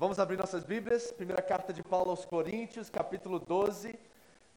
Vamos abrir nossas Bíblias, primeira carta de Paulo aos Coríntios, capítulo 12.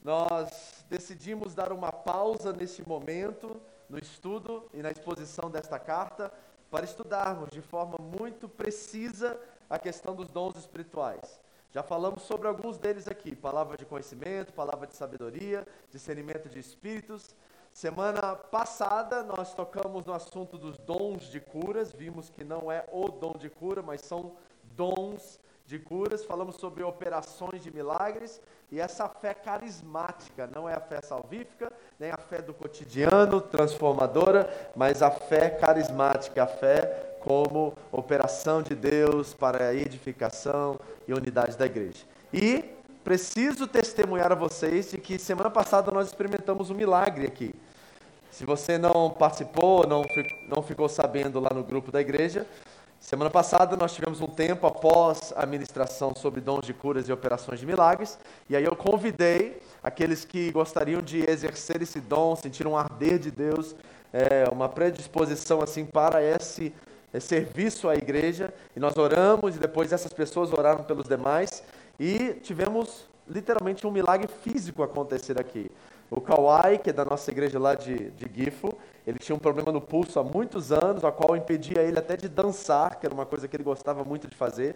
Nós decidimos dar uma pausa neste momento no estudo e na exposição desta carta para estudarmos de forma muito precisa a questão dos dons espirituais. Já falamos sobre alguns deles aqui: palavra de conhecimento, palavra de sabedoria, discernimento de espíritos. Semana passada nós tocamos no assunto dos dons de curas, vimos que não é o dom de cura, mas são dons de curas, falamos sobre operações de milagres e essa fé carismática, não é a fé salvífica, nem a fé do cotidiano, transformadora, mas a fé carismática, a fé como operação de Deus para a edificação e unidade da igreja. E preciso testemunhar a vocês de que semana passada nós experimentamos um milagre aqui. Se você não participou, não, não ficou sabendo lá no grupo da igreja, Semana passada nós tivemos um tempo após a ministração sobre dons de curas e operações de milagres, e aí eu convidei aqueles que gostariam de exercer esse dom, sentir um arder de Deus, é, uma predisposição assim para esse é, serviço à igreja, e nós oramos, e depois essas pessoas oraram pelos demais, e tivemos literalmente um milagre físico acontecer aqui. O Kawai, que é da nossa igreja lá de, de Gifo, ele tinha um problema no pulso há muitos anos, a qual impedia ele até de dançar, que era uma coisa que ele gostava muito de fazer.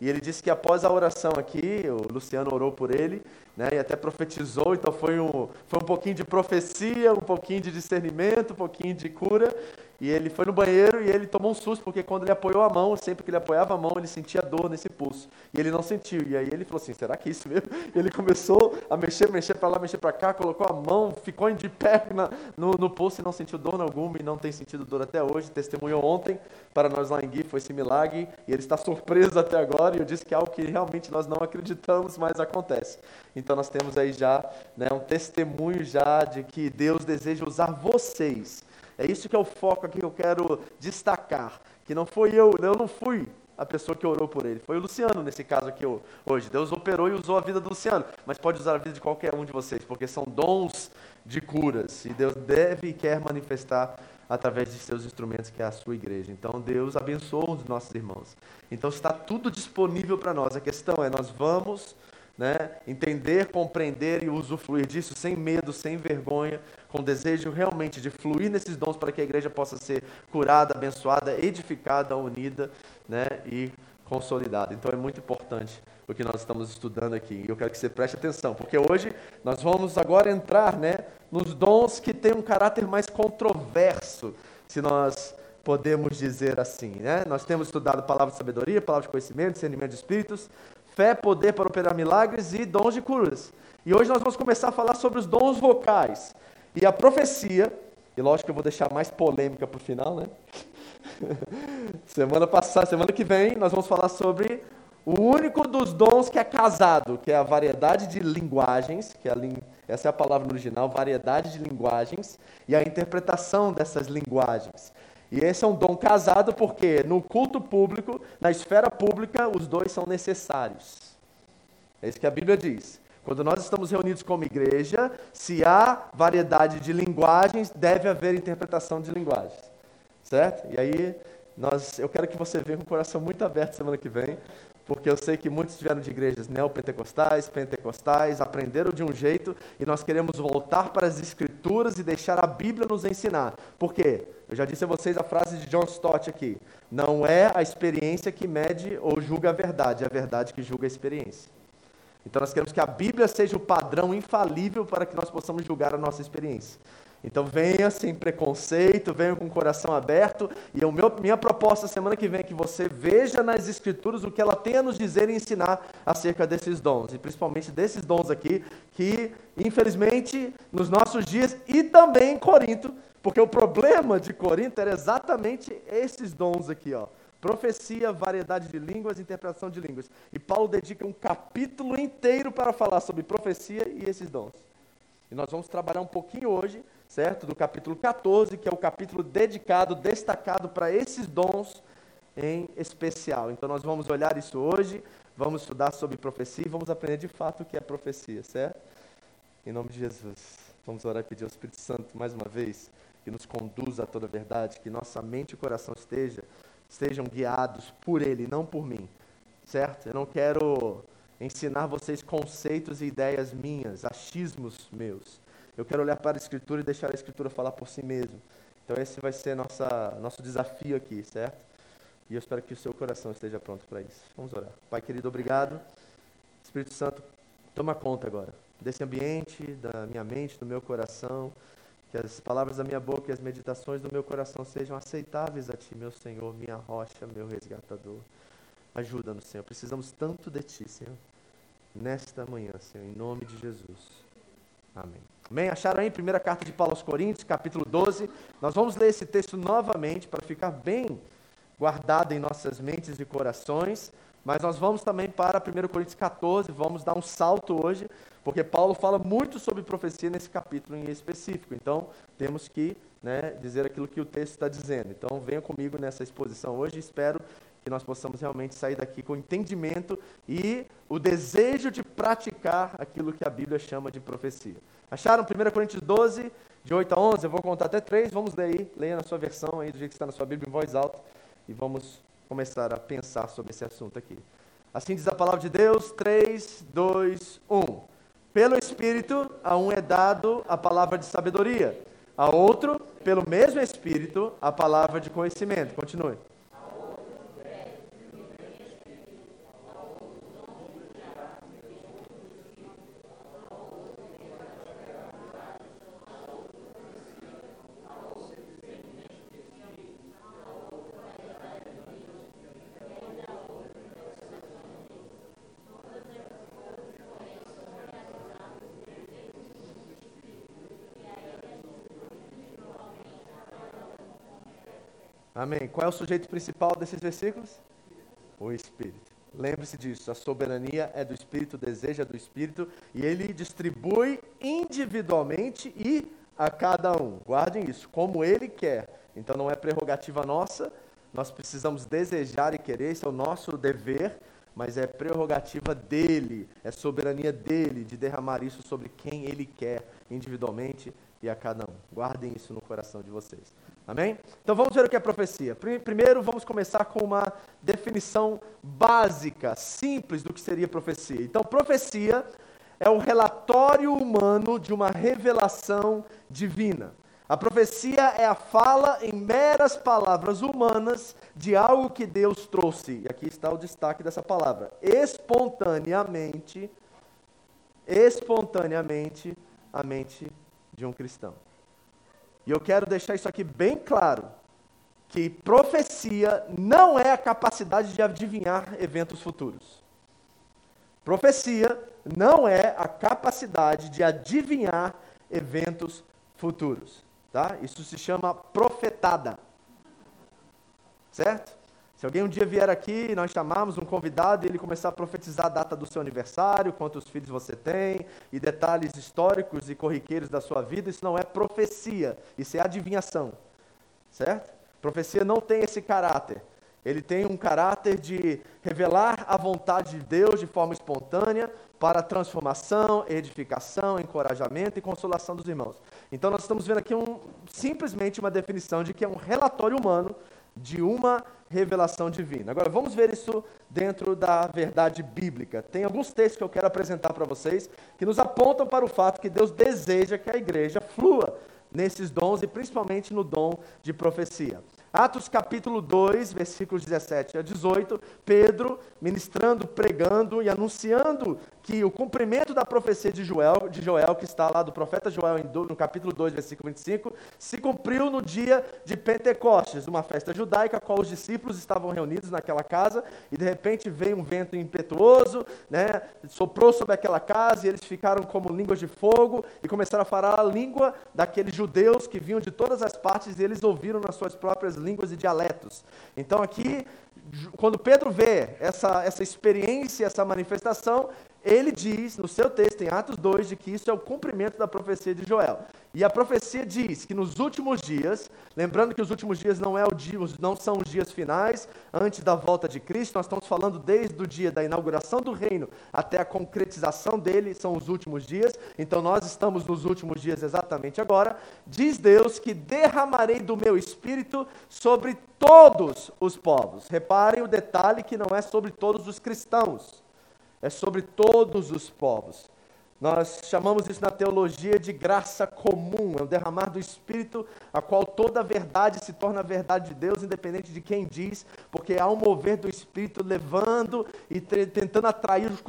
E ele disse que após a oração aqui, o Luciano orou por ele, né, e até profetizou, então foi um, foi um pouquinho de profecia, um pouquinho de discernimento, um pouquinho de cura. E ele foi no banheiro e ele tomou um susto, porque quando ele apoiou a mão, sempre que ele apoiava a mão, ele sentia dor nesse pulso. E ele não sentiu. E aí ele falou assim: será que é isso mesmo? E ele começou a mexer, mexer para lá, mexer para cá, colocou a mão, ficou de pé na, no, no pulso e não sentiu dor alguma e não tem sentido dor até hoje. Testemunhou ontem para nós lá em Gui, foi esse milagre. E ele está surpreso até agora. E eu disse que é algo que realmente nós não acreditamos, mas acontece. Então nós temos aí já né, um testemunho já de que Deus deseja usar vocês é isso que é o foco aqui que eu quero destacar. Que não foi eu, eu não fui a pessoa que orou por ele. Foi o Luciano, nesse caso aqui hoje. Deus operou e usou a vida do Luciano, mas pode usar a vida de qualquer um de vocês, porque são dons de curas. E Deus deve e quer manifestar através de seus instrumentos, que é a sua igreja. Então, Deus abençoa os nossos irmãos. Então, está tudo disponível para nós. A questão é: nós vamos né, entender, compreender e usufruir disso sem medo, sem vergonha, com desejo realmente de fluir nesses dons para que a igreja possa ser curada, abençoada, edificada, unida né, e consolidada. Então é muito importante o que nós estamos estudando aqui. E eu quero que você preste atenção, porque hoje nós vamos agora entrar né, nos dons que têm um caráter mais controverso, se nós podemos dizer assim. Né? Nós temos estudado palavra de sabedoria, palavra de conhecimento, discernimento de espíritos, fé, poder para operar milagres e dons de curas. E hoje nós vamos começar a falar sobre os dons vocais. E a profecia, e lógico que eu vou deixar mais polêmica para o final, né? semana passada, semana que vem, nós vamos falar sobre o único dos dons que é casado, que é a variedade de linguagens, que é a, essa é a palavra no original, variedade de linguagens, e a interpretação dessas linguagens. E esse é um dom casado porque no culto público, na esfera pública, os dois são necessários. É isso que a Bíblia diz. Quando nós estamos reunidos como igreja, se há variedade de linguagens, deve haver interpretação de linguagens. Certo? E aí, nós, eu quero que você venha com o coração muito aberto semana que vem, porque eu sei que muitos vieram de igrejas neopentecostais, pentecostais, aprenderam de um jeito e nós queremos voltar para as escrituras e deixar a Bíblia nos ensinar. Por quê? Eu já disse a vocês a frase de John Stott aqui. Não é a experiência que mede ou julga a verdade, é a verdade que julga a experiência. Então nós queremos que a Bíblia seja o padrão infalível para que nós possamos julgar a nossa experiência. Então venha sem preconceito, venha com o coração aberto. E meu, minha proposta semana que vem é que você veja nas Escrituras o que ela tem a nos dizer e ensinar acerca desses dons. E principalmente desses dons aqui, que infelizmente nos nossos dias e também em Corinto, porque o problema de Corinto era exatamente esses dons aqui, ó. Profecia, variedade de línguas, interpretação de línguas. E Paulo dedica um capítulo inteiro para falar sobre profecia e esses dons. E nós vamos trabalhar um pouquinho hoje, certo? Do capítulo 14, que é o capítulo dedicado, destacado para esses dons em especial. Então nós vamos olhar isso hoje, vamos estudar sobre profecia e vamos aprender de fato o que é profecia, certo? Em nome de Jesus. Vamos orar e pedir ao Espírito Santo mais uma vez que nos conduza a toda a verdade, que nossa mente e coração esteja, estejam guiados por Ele, não por mim. certo? Eu não quero ensinar vocês conceitos e ideias minhas, achismos meus. Eu quero olhar para a Escritura e deixar a Escritura falar por si mesmo. Então esse vai ser nossa, nosso desafio aqui, certo? E eu espero que o seu coração esteja pronto para isso. Vamos orar. Pai querido, obrigado. Espírito Santo, toma conta agora desse ambiente, da minha mente, do meu coração. Que as palavras da minha boca e as meditações do meu coração sejam aceitáveis a Ti, meu Senhor, minha rocha, meu resgatador. Ajuda-nos, Senhor. Precisamos tanto de Ti, Senhor, nesta manhã, Senhor, em nome de Jesus. Amém. Amém? Acharam aí, primeira carta de Paulo aos Coríntios, capítulo 12. Nós vamos ler esse texto novamente para ficar bem guardado em nossas mentes e corações. Mas nós vamos também para 1 Coríntios 14, vamos dar um salto hoje, porque Paulo fala muito sobre profecia nesse capítulo em específico. Então, temos que né, dizer aquilo que o texto está dizendo. Então, venha comigo nessa exposição hoje. Espero que nós possamos realmente sair daqui com entendimento e o desejo de praticar aquilo que a Bíblia chama de profecia. Acharam 1 Coríntios 12, de 8 a 11? Eu vou contar até 3, vamos ler aí, leia na sua versão aí, do jeito que está na sua Bíblia, em voz alta, e vamos começar a pensar sobre esse assunto aqui. Assim diz a palavra de Deus, 3, 2, 1. Pelo Espírito, a um é dado a palavra de sabedoria, a outro, pelo mesmo Espírito, a palavra de conhecimento. Continue. Amém. Qual é o sujeito principal desses versículos? O Espírito. Lembre-se disso, a soberania é do Espírito, o desejo é do Espírito, e ele distribui individualmente e a cada um. Guardem isso, como ele quer. Então não é prerrogativa nossa, nós precisamos desejar e querer, isso é o nosso dever, mas é prerrogativa dele, é soberania dele de derramar isso sobre quem ele quer, individualmente e a cada um. Guardem isso no coração de vocês. Amém? Então vamos ver o que é profecia. Primeiro vamos começar com uma definição básica, simples do que seria profecia. Então, profecia é o relatório humano de uma revelação divina. A profecia é a fala em meras palavras humanas de algo que Deus trouxe. E aqui está o destaque dessa palavra: espontaneamente, espontaneamente, a mente de um cristão. E eu quero deixar isso aqui bem claro: que profecia não é a capacidade de adivinhar eventos futuros. Profecia não é a capacidade de adivinhar eventos futuros. Tá? Isso se chama profetada. Certo? Se alguém um dia vier aqui, nós chamarmos um convidado e ele começar a profetizar a data do seu aniversário, quantos filhos você tem, e detalhes históricos e corriqueiros da sua vida, isso não é profecia, isso é adivinhação. Certo? Profecia não tem esse caráter. Ele tem um caráter de revelar a vontade de Deus de forma espontânea para transformação, edificação, encorajamento e consolação dos irmãos. Então nós estamos vendo aqui um, simplesmente uma definição de que é um relatório humano de uma revelação divina. Agora, vamos ver isso dentro da verdade bíblica. Tem alguns textos que eu quero apresentar para vocês que nos apontam para o fato que Deus deseja que a igreja flua nesses dons e principalmente no dom de profecia. Atos capítulo 2, versículos 17 a 18, Pedro ministrando, pregando e anunciando que o cumprimento da profecia de Joel, de Joel que está lá do profeta Joel no capítulo 2, versículo 25, se cumpriu no dia de Pentecostes, uma festa judaica, qual os discípulos estavam reunidos naquela casa, e de repente veio um vento impetuoso, né, soprou sobre aquela casa, e eles ficaram como línguas de fogo, e começaram a falar a língua daqueles judeus que vinham de todas as partes, e eles ouviram nas suas próprias línguas e dialetos. Então aqui, quando Pedro vê essa, essa experiência, essa manifestação, ele diz no seu texto, em Atos 2, de que isso é o cumprimento da profecia de Joel. E a profecia diz que nos últimos dias, lembrando que os últimos dias não, é o dia, não são os dias finais, antes da volta de Cristo, nós estamos falando desde o dia da inauguração do reino até a concretização dele, são os últimos dias, então nós estamos nos últimos dias exatamente agora. Diz Deus que derramarei do meu espírito sobre todos os povos. Reparem o detalhe que não é sobre todos os cristãos é sobre todos os povos. Nós chamamos isso na teologia de graça comum, é o derramar do Espírito, a qual toda a verdade se torna a verdade de Deus, independente de quem diz, porque há um mover do Espírito levando e tentando atrair os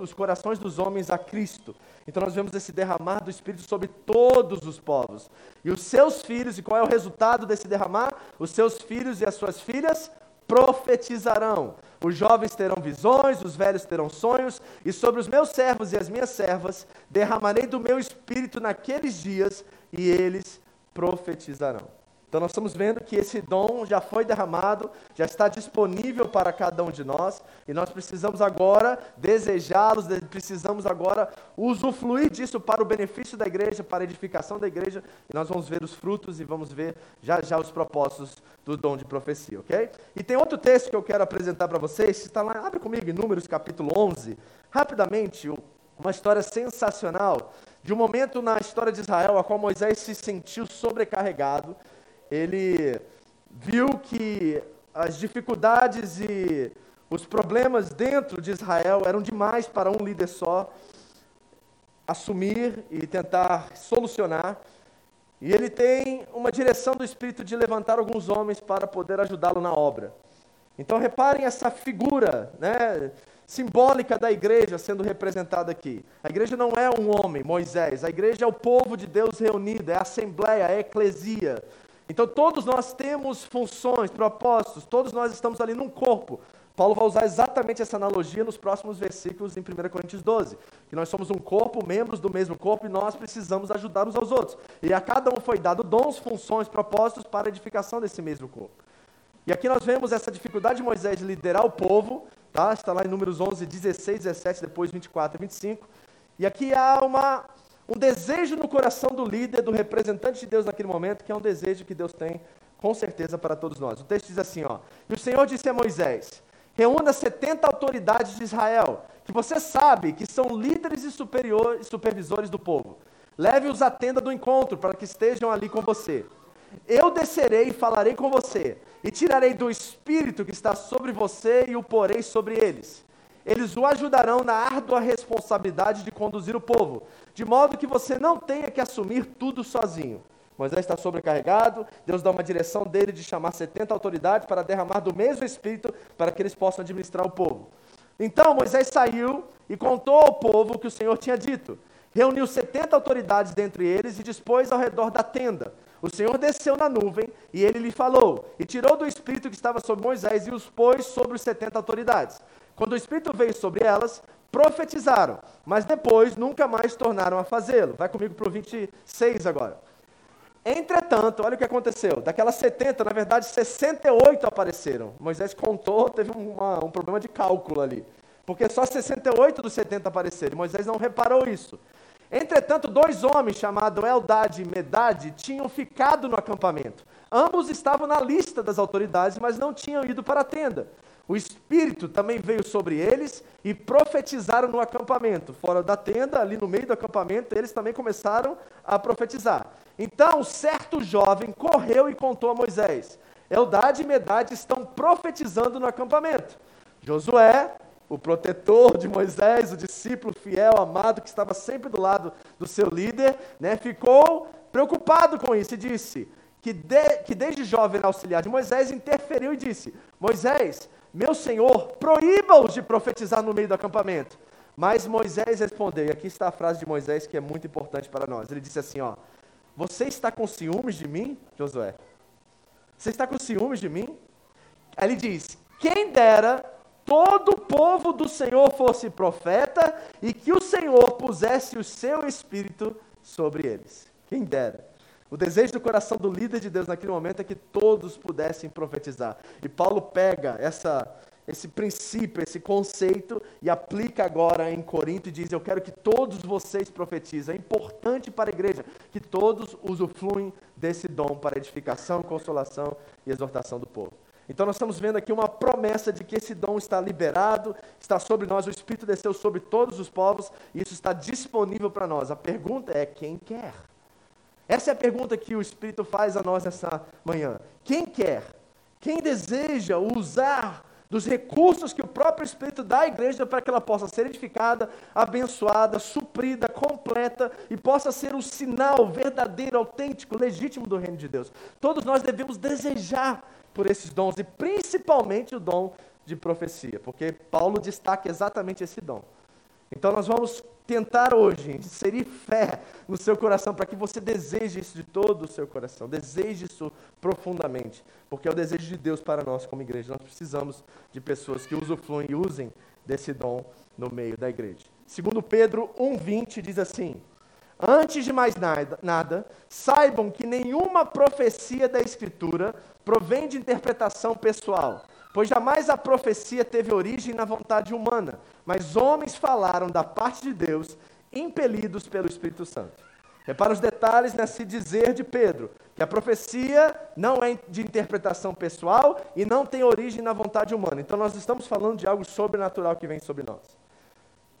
os corações dos homens a Cristo. Então nós vemos esse derramar do Espírito sobre todos os povos. E os seus filhos, e qual é o resultado desse derramar? Os seus filhos e as suas filhas profetizarão. Os jovens terão visões, os velhos terão sonhos, e sobre os meus servos e as minhas servas derramarei do meu espírito naqueles dias, e eles profetizarão. Então, nós estamos vendo que esse dom já foi derramado, já está disponível para cada um de nós, e nós precisamos agora desejá-los, precisamos agora usufruir disso para o benefício da igreja, para a edificação da igreja, e nós vamos ver os frutos e vamos ver já já os propósitos do dom de profecia, ok? E tem outro texto que eu quero apresentar para vocês, está lá, abre comigo em Números capítulo 11, rapidamente, uma história sensacional de um momento na história de Israel a qual Moisés se sentiu sobrecarregado ele viu que as dificuldades e os problemas dentro de Israel eram demais para um líder só assumir e tentar solucionar. E ele tem uma direção do Espírito de levantar alguns homens para poder ajudá-lo na obra. Então reparem essa figura né, simbólica da igreja sendo representada aqui. A igreja não é um homem, Moisés. A igreja é o povo de Deus reunido, é a assembleia, é a eclesia. Então todos nós temos funções, propósitos, todos nós estamos ali num corpo. Paulo vai usar exatamente essa analogia nos próximos versículos em 1 Coríntios 12, que nós somos um corpo, membros do mesmo corpo, e nós precisamos ajudar uns aos outros. E a cada um foi dado dons, funções, propósitos para a edificação desse mesmo corpo. E aqui nós vemos essa dificuldade de Moisés de liderar o povo, tá? está lá em Números 11, 16, 17, depois 24 e 25. E aqui há uma um desejo no coração do líder, do representante de Deus naquele momento, que é um desejo que Deus tem com certeza para todos nós. O texto diz assim, ó: "E o Senhor disse a Moisés: Reúna 70 autoridades de Israel, que você sabe que são líderes e superiores, supervisores do povo. Leve-os à tenda do encontro para que estejam ali com você. Eu descerei e falarei com você, e tirarei do espírito que está sobre você e o porei sobre eles eles o ajudarão na árdua responsabilidade de conduzir o povo, de modo que você não tenha que assumir tudo sozinho. Moisés está sobrecarregado, Deus dá uma direção dele de chamar 70 autoridades para derramar do mesmo Espírito para que eles possam administrar o povo. Então Moisés saiu e contou ao povo o que o Senhor tinha dito. Reuniu 70 autoridades dentre eles e dispôs ao redor da tenda. O Senhor desceu na nuvem e ele lhe falou, e tirou do Espírito que estava sobre Moisés e os pôs sobre os 70 autoridades. Quando o Espírito veio sobre elas, profetizaram, mas depois nunca mais tornaram a fazê-lo. Vai comigo para o 26 agora. Entretanto, olha o que aconteceu. Daquelas 70, na verdade, 68 apareceram. Moisés contou, teve uma, um problema de cálculo ali. Porque só 68 dos 70 apareceram. Moisés não reparou isso. Entretanto, dois homens chamados Eldad e Medad tinham ficado no acampamento. Ambos estavam na lista das autoridades, mas não tinham ido para a tenda. O Espírito também veio sobre eles e profetizaram no acampamento. Fora da tenda, ali no meio do acampamento, eles também começaram a profetizar. Então, certo jovem correu e contou a Moisés: Eldade e Medade estão profetizando no acampamento. Josué, o protetor de Moisés, o discípulo fiel, amado, que estava sempre do lado do seu líder, né, ficou preocupado com isso e disse que, de, que desde jovem auxiliar de Moisés interferiu e disse: Moisés, meu senhor, proíba-os de profetizar no meio do acampamento. Mas Moisés respondeu, e aqui está a frase de Moisés que é muito importante para nós. Ele disse assim: ó, Você está com ciúmes de mim, Josué? Você está com ciúmes de mim? Aí ele diz: Quem dera todo o povo do Senhor fosse profeta e que o Senhor pusesse o seu espírito sobre eles. Quem dera. O desejo do coração do líder de Deus naquele momento é que todos pudessem profetizar. E Paulo pega essa, esse princípio, esse conceito e aplica agora em Corinto e diz: Eu quero que todos vocês profetizem. É importante para a igreja que todos usufruem desse dom para edificação, consolação e exortação do povo. Então nós estamos vendo aqui uma promessa de que esse dom está liberado, está sobre nós, o Espírito desceu sobre todos os povos e isso está disponível para nós. A pergunta é: quem quer? Essa é a pergunta que o Espírito faz a nós essa manhã. Quem quer? Quem deseja usar dos recursos que o próprio Espírito dá à igreja para que ela possa ser edificada, abençoada, suprida, completa e possa ser o sinal verdadeiro, autêntico, legítimo do reino de Deus. Todos nós devemos desejar por esses dons e principalmente o dom de profecia, porque Paulo destaca exatamente esse dom. Então nós vamos tentar hoje inserir fé no seu coração para que você deseje isso de todo o seu coração, deseje isso profundamente, porque é o desejo de Deus para nós como igreja. Nós precisamos de pessoas que usufruem e usem desse dom no meio da igreja. Segundo Pedro 1:20 diz assim: Antes de mais nada, nada, saibam que nenhuma profecia da Escritura provém de interpretação pessoal, pois jamais a profecia teve origem na vontade humana, mas homens falaram da parte de Deus, impelidos pelo Espírito Santo. Repara os detalhes nesse dizer de Pedro, que a profecia não é de interpretação pessoal e não tem origem na vontade humana. Então nós estamos falando de algo sobrenatural que vem sobre nós.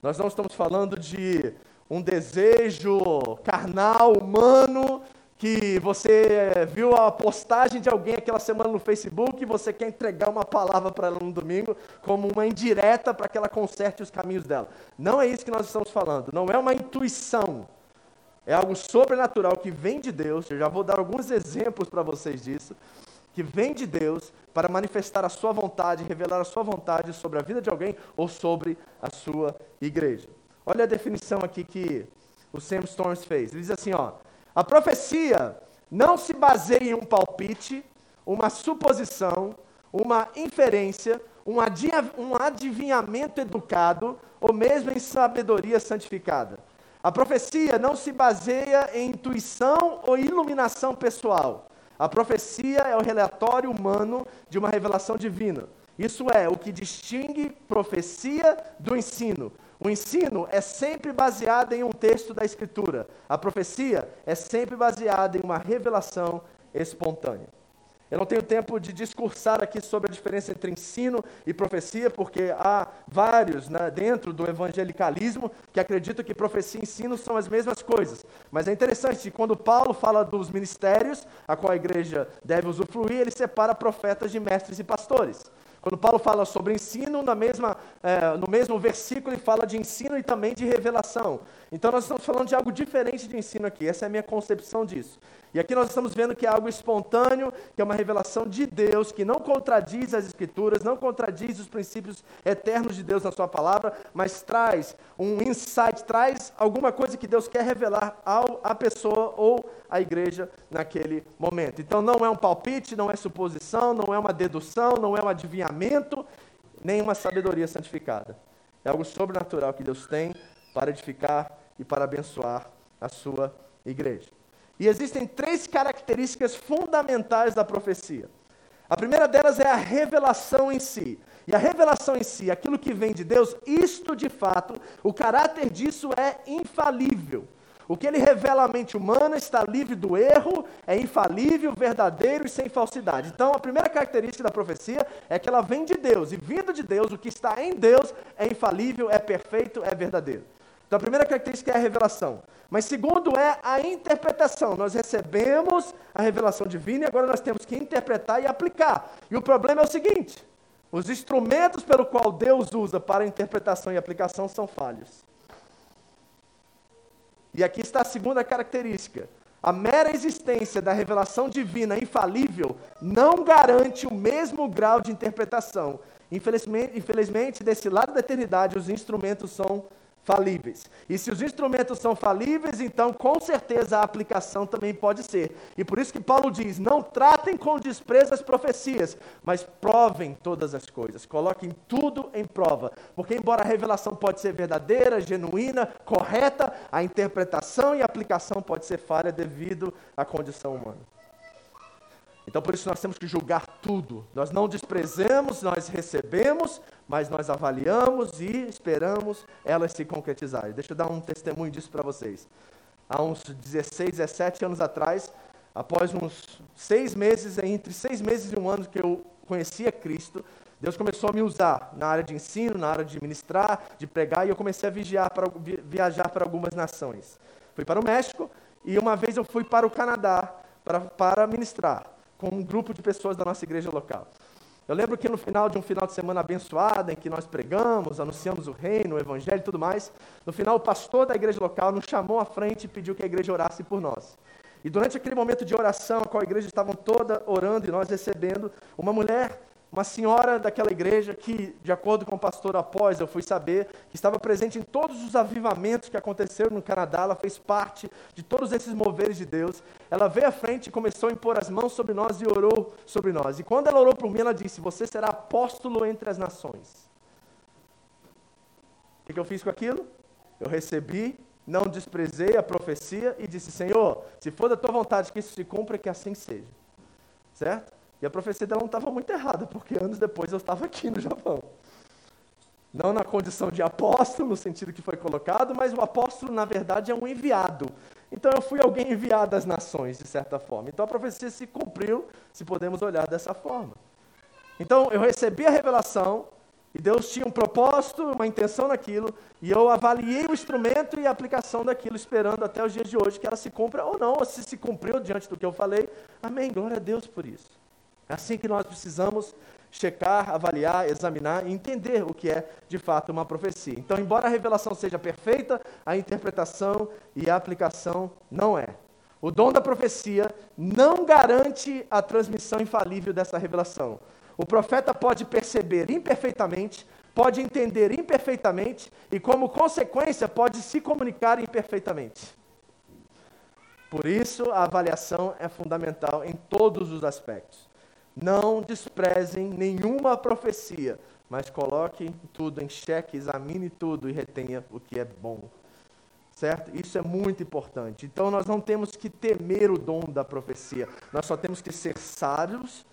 Nós não estamos falando de um desejo carnal, humano, que você viu a postagem de alguém aquela semana no Facebook e você quer entregar uma palavra para ela no domingo como uma indireta para que ela conserte os caminhos dela. Não é isso que nós estamos falando. Não é uma intuição. É algo sobrenatural que vem de Deus. Eu já vou dar alguns exemplos para vocês disso. Que vem de Deus para manifestar a sua vontade, revelar a sua vontade sobre a vida de alguém ou sobre a sua igreja. Olha a definição aqui que o Sam Storms fez. Ele diz assim, ó, a profecia não se baseia em um palpite, uma suposição, uma inferência, um, adivinhamento educado ou mesmo em sabedoria santificada. A profecia não se baseia em intuição ou iluminação pessoal. A profecia é o relatório humano de uma revelação divina. Isso é o que distingue profecia do ensino. O ensino é sempre baseado em um texto da Escritura. A profecia é sempre baseada em uma revelação espontânea. Eu não tenho tempo de discursar aqui sobre a diferença entre ensino e profecia, porque há vários né, dentro do evangelicalismo que acreditam que profecia e ensino são as mesmas coisas. Mas é interessante quando Paulo fala dos ministérios a qual a igreja deve usufruir, ele separa profetas de mestres e pastores. Quando Paulo fala sobre ensino, na mesma, é, no mesmo versículo ele fala de ensino e também de revelação. Então nós estamos falando de algo diferente de ensino aqui, essa é a minha concepção disso. E aqui nós estamos vendo que é algo espontâneo, que é uma revelação de Deus, que não contradiz as Escrituras, não contradiz os princípios eternos de Deus na Sua palavra, mas traz um insight, traz alguma coisa que Deus quer revelar ao, à pessoa ou à igreja naquele momento. Então não é um palpite, não é suposição, não é uma dedução, não é um adivinhamento, nem uma sabedoria santificada. É algo sobrenatural que Deus tem para edificar e para abençoar a sua igreja. E existem três características fundamentais da profecia. A primeira delas é a revelação em si. E a revelação em si, aquilo que vem de Deus, isto de fato, o caráter disso é infalível. O que ele revela à mente humana está livre do erro, é infalível, verdadeiro e sem falsidade. Então, a primeira característica da profecia é que ela vem de Deus, e vindo de Deus, o que está em Deus é infalível, é perfeito, é verdadeiro. Então, a primeira característica é a revelação. Mas segundo é a interpretação. Nós recebemos a revelação divina e agora nós temos que interpretar e aplicar. E o problema é o seguinte: os instrumentos pelo qual Deus usa para interpretação e aplicação são falhos. E aqui está a segunda característica. A mera existência da revelação divina infalível não garante o mesmo grau de interpretação. Infelizmente, infelizmente, desse lado da eternidade, os instrumentos são falíveis. E se os instrumentos são falíveis, então com certeza a aplicação também pode ser. E por isso que Paulo diz: não tratem com desprezo as profecias, mas provem todas as coisas, coloquem tudo em prova. Porque, embora a revelação pode ser verdadeira, genuína, correta, a interpretação e aplicação pode ser falha devido à condição humana. Então por isso nós temos que julgar tudo. Nós não desprezamos, nós recebemos, mas nós avaliamos e esperamos elas se concretizarem. Deixa eu dar um testemunho disso para vocês. Há uns 16, 17 anos atrás, após uns seis meses, entre seis meses e um ano que eu conhecia Cristo, Deus começou a me usar na área de ensino, na área de ministrar, de pregar, e eu comecei a viajar para, viajar para algumas nações. Fui para o México e uma vez eu fui para o Canadá para, para ministrar com um grupo de pessoas da nossa igreja local. Eu lembro que no final de um final de semana abençoado, em que nós pregamos, anunciamos o reino, o evangelho e tudo mais, no final o pastor da igreja local nos chamou à frente e pediu que a igreja orasse por nós. E durante aquele momento de oração, com a igreja estavam toda orando e nós recebendo, uma mulher uma senhora daquela igreja que, de acordo com o pastor após, eu fui saber, que estava presente em todos os avivamentos que aconteceram no Canadá, ela fez parte de todos esses moveres de Deus. Ela veio à frente e começou a impor as mãos sobre nós e orou sobre nós. E quando ela orou por mim, ela disse: Você será apóstolo entre as nações. O que, eu fiz com aquilo? Eu recebi, não desprezei a profecia e disse: Senhor, se for da tua vontade que isso se cumpra, que assim seja. Certo? E a profecia dela não estava muito errada, porque anos depois eu estava aqui no Japão. Não na condição de apóstolo, no sentido que foi colocado, mas o apóstolo, na verdade, é um enviado. Então eu fui alguém enviado às nações, de certa forma. Então a profecia se cumpriu, se podemos olhar dessa forma. Então eu recebi a revelação, e Deus tinha um propósito, uma intenção naquilo, e eu avaliei o instrumento e a aplicação daquilo, esperando até os dias de hoje que ela se cumpra ou não, ou se se cumpriu diante do que eu falei. Amém. Glória a Deus por isso. É assim que nós precisamos checar, avaliar, examinar e entender o que é de fato uma profecia. Então, embora a revelação seja perfeita, a interpretação e a aplicação não é. O dom da profecia não garante a transmissão infalível dessa revelação. O profeta pode perceber imperfeitamente, pode entender imperfeitamente e, como consequência, pode se comunicar imperfeitamente. Por isso, a avaliação é fundamental em todos os aspectos. Não desprezem nenhuma profecia, mas coloquem tudo em xeque, examine tudo e retenha o que é bom. Certo? Isso é muito importante. Então nós não temos que temer o dom da profecia, nós só temos que ser sábios,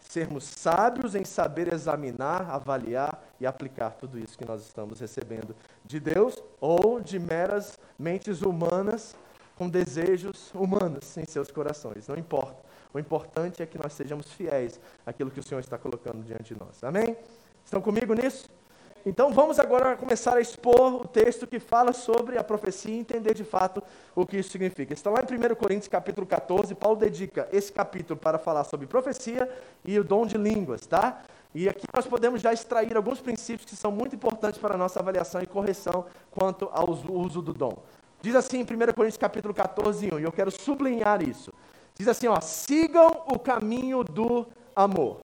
sermos sábios em saber examinar, avaliar e aplicar tudo isso que nós estamos recebendo de Deus ou de meras mentes humanas com desejos humanos em seus corações. Não importa. O importante é que nós sejamos fiéis àquilo que o Senhor está colocando diante de nós. Amém? Estão comigo nisso? Então vamos agora começar a expor o texto que fala sobre a profecia e entender de fato o que isso significa. Está lá em 1 Coríntios capítulo 14, Paulo dedica esse capítulo para falar sobre profecia e o dom de línguas, tá? E aqui nós podemos já extrair alguns princípios que são muito importantes para a nossa avaliação e correção quanto ao uso do dom. Diz assim em 1 Coríntios capítulo 14, 1, e eu quero sublinhar isso. Diz assim, ó, sigam o caminho do amor.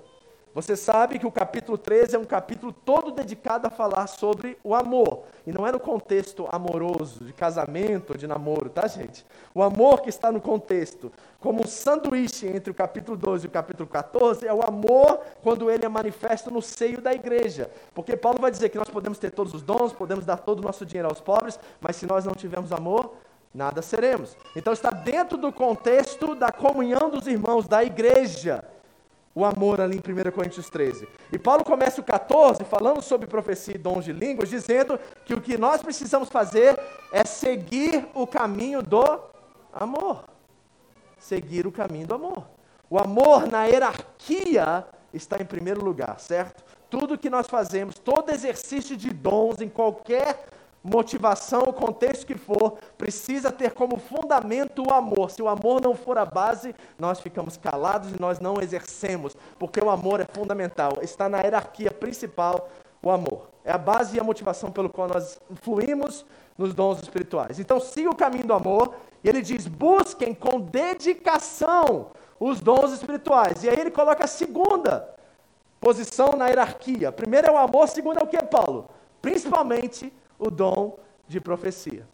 Você sabe que o capítulo 13 é um capítulo todo dedicado a falar sobre o amor. E não é no contexto amoroso, de casamento, de namoro, tá, gente? O amor que está no contexto, como um sanduíche entre o capítulo 12 e o capítulo 14, é o amor quando ele é manifesto no seio da igreja. Porque Paulo vai dizer que nós podemos ter todos os dons, podemos dar todo o nosso dinheiro aos pobres, mas se nós não tivermos amor, nada seremos. Então está dentro do contexto da comunhão dos irmãos, da igreja, o amor ali em 1 Coríntios 13. E Paulo começa o 14 falando sobre profecia e dons de línguas, dizendo que o que nós precisamos fazer é seguir o caminho do amor. Seguir o caminho do amor. O amor na hierarquia está em primeiro lugar, certo? Tudo que nós fazemos, todo exercício de dons em qualquer motivação, o contexto que for, precisa ter como fundamento o amor. Se o amor não for a base, nós ficamos calados e nós não exercemos, porque o amor é fundamental. Está na hierarquia principal o amor. É a base e a motivação pelo qual nós fluímos nos dons espirituais. Então, siga o caminho do amor, e ele diz: busquem com dedicação os dons espirituais. E aí ele coloca a segunda posição na hierarquia. Primeiro é o amor, segundo é o que, Paulo? Principalmente o dom de profecia.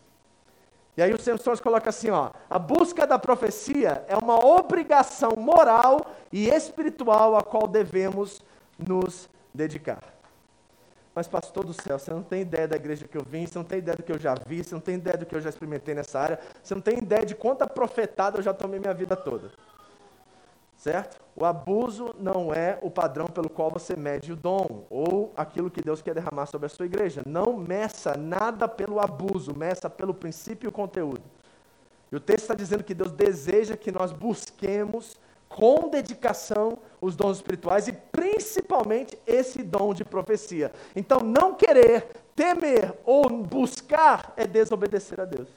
E aí o Samson coloca assim, ó, a busca da profecia é uma obrigação moral e espiritual a qual devemos nos dedicar. Mas pastor do céu, você não tem ideia da igreja que eu vim, você não tem ideia do que eu já vi, você não tem ideia do que eu já experimentei nessa área, você não tem ideia de quanta profetada eu já tomei minha vida toda. Certo? O abuso não é o padrão pelo qual você mede o dom ou aquilo que Deus quer derramar sobre a sua igreja. Não meça nada pelo abuso, meça pelo princípio e o conteúdo. E o texto está dizendo que Deus deseja que nós busquemos com dedicação os dons espirituais e principalmente esse dom de profecia. Então, não querer, temer ou buscar é desobedecer a Deus.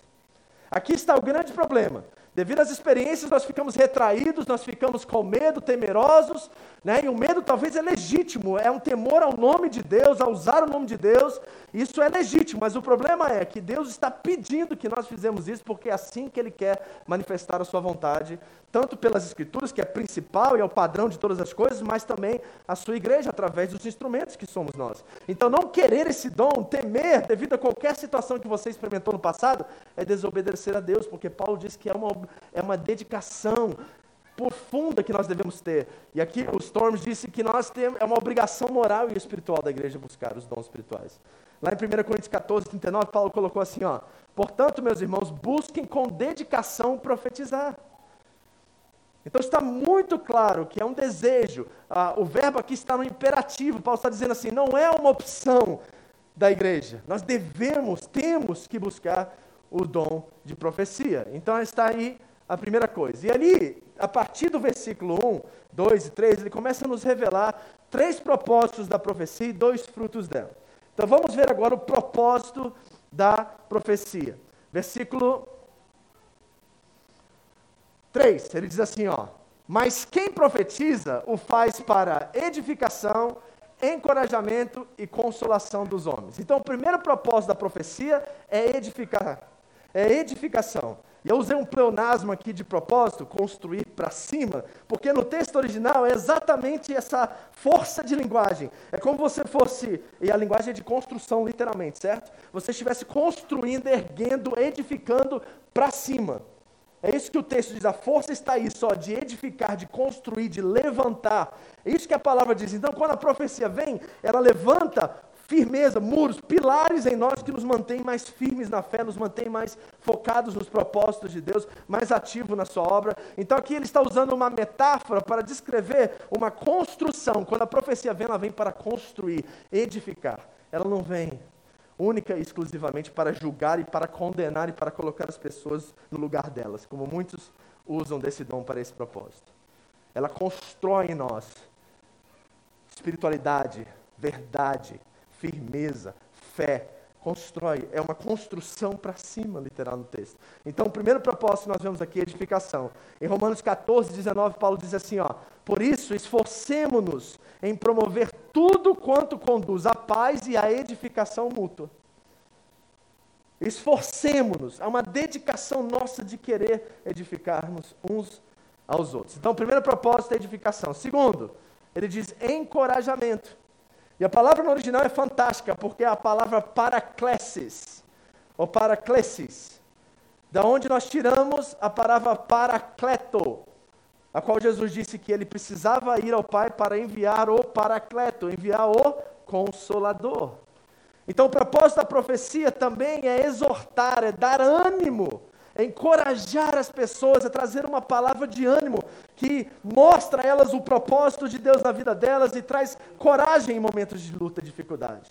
Aqui está o grande problema. Devido às experiências, nós ficamos retraídos, nós ficamos com medo, temerosos, né? e o medo talvez é legítimo, é um temor ao nome de Deus, a usar o nome de Deus, isso é legítimo, mas o problema é que Deus está pedindo que nós fizemos isso, porque é assim que Ele quer manifestar a Sua vontade, tanto pelas Escrituras, que é principal e é o padrão de todas as coisas, mas também a Sua igreja, através dos instrumentos que somos nós. Então, não querer esse dom, temer, devido a qualquer situação que você experimentou no passado, é desobedecer a Deus, porque Paulo diz que é uma é uma dedicação profunda que nós devemos ter. E aqui o Storms disse que nós temos, é uma obrigação moral e espiritual da igreja buscar os dons espirituais. Lá em 1 Coríntios 14, 39, Paulo colocou assim, ó, Portanto, meus irmãos, busquem com dedicação profetizar. Então está muito claro que é um desejo. Ah, o verbo aqui está no imperativo. Paulo está dizendo assim: não é uma opção da igreja. Nós devemos, temos que buscar o dom de profecia. Então está aí a primeira coisa. E ali, a partir do versículo 1, 2 e 3, ele começa a nos revelar três propósitos da profecia e dois frutos dela. Então vamos ver agora o propósito da profecia. Versículo 3, ele diz assim, ó: "Mas quem profetiza o faz para edificação, encorajamento e consolação dos homens". Então o primeiro propósito da profecia é edificar, é edificação. E eu usei um pleonasmo aqui de propósito, construir para cima, porque no texto original é exatamente essa força de linguagem. É como você fosse, e a linguagem é de construção literalmente, certo? Você estivesse construindo, erguendo, edificando para cima. É isso que o texto diz, a força está aí só de edificar, de construir, de levantar. É isso que a palavra diz. Então, quando a profecia vem, ela levanta firmeza, muros, pilares em nós que nos mantêm mais firmes na fé, nos mantêm mais focados nos propósitos de Deus, mais ativos na sua obra. Então aqui ele está usando uma metáfora para descrever uma construção. Quando a profecia vem, ela vem para construir, edificar. Ela não vem única e exclusivamente para julgar e para condenar e para colocar as pessoas no lugar delas, como muitos usam desse dom para esse propósito. Ela constrói em nós espiritualidade, verdade, firmeza, fé, constrói, é uma construção para cima, literal no texto. Então, o primeiro propósito que nós vemos aqui é edificação. Em Romanos 14, 19, Paulo diz assim, ó, por isso, esforcemo-nos em promover tudo quanto conduz à paz e à edificação mútua. Esforcemo-nos, há uma dedicação nossa de querer edificarmos uns aos outros. Então, primeiro propósito é edificação. Segundo, ele diz encorajamento. E a palavra no original é fantástica, porque é a palavra paraclesis, ou paraclesis, da onde nós tiramos a palavra paracleto, a qual Jesus disse que ele precisava ir ao Pai para enviar o paracleto, enviar o consolador. Então o propósito da profecia também é exortar, é dar ânimo é encorajar as pessoas, é trazer uma palavra de ânimo que mostra a elas o propósito de Deus na vida delas e traz coragem em momentos de luta e dificuldade.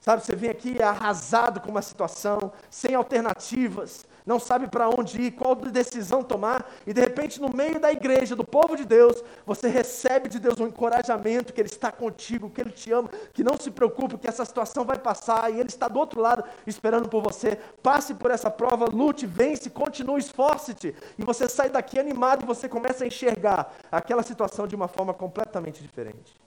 Sabe, você vem aqui arrasado com uma situação, sem alternativas, não sabe para onde ir, qual decisão tomar, e de repente, no meio da igreja, do povo de Deus, você recebe de Deus um encorajamento que Ele está contigo, que Ele te ama, que não se preocupe, que essa situação vai passar, e Ele está do outro lado esperando por você. Passe por essa prova, lute, vence, continue, esforce-te, e você sai daqui animado e você começa a enxergar aquela situação de uma forma completamente diferente.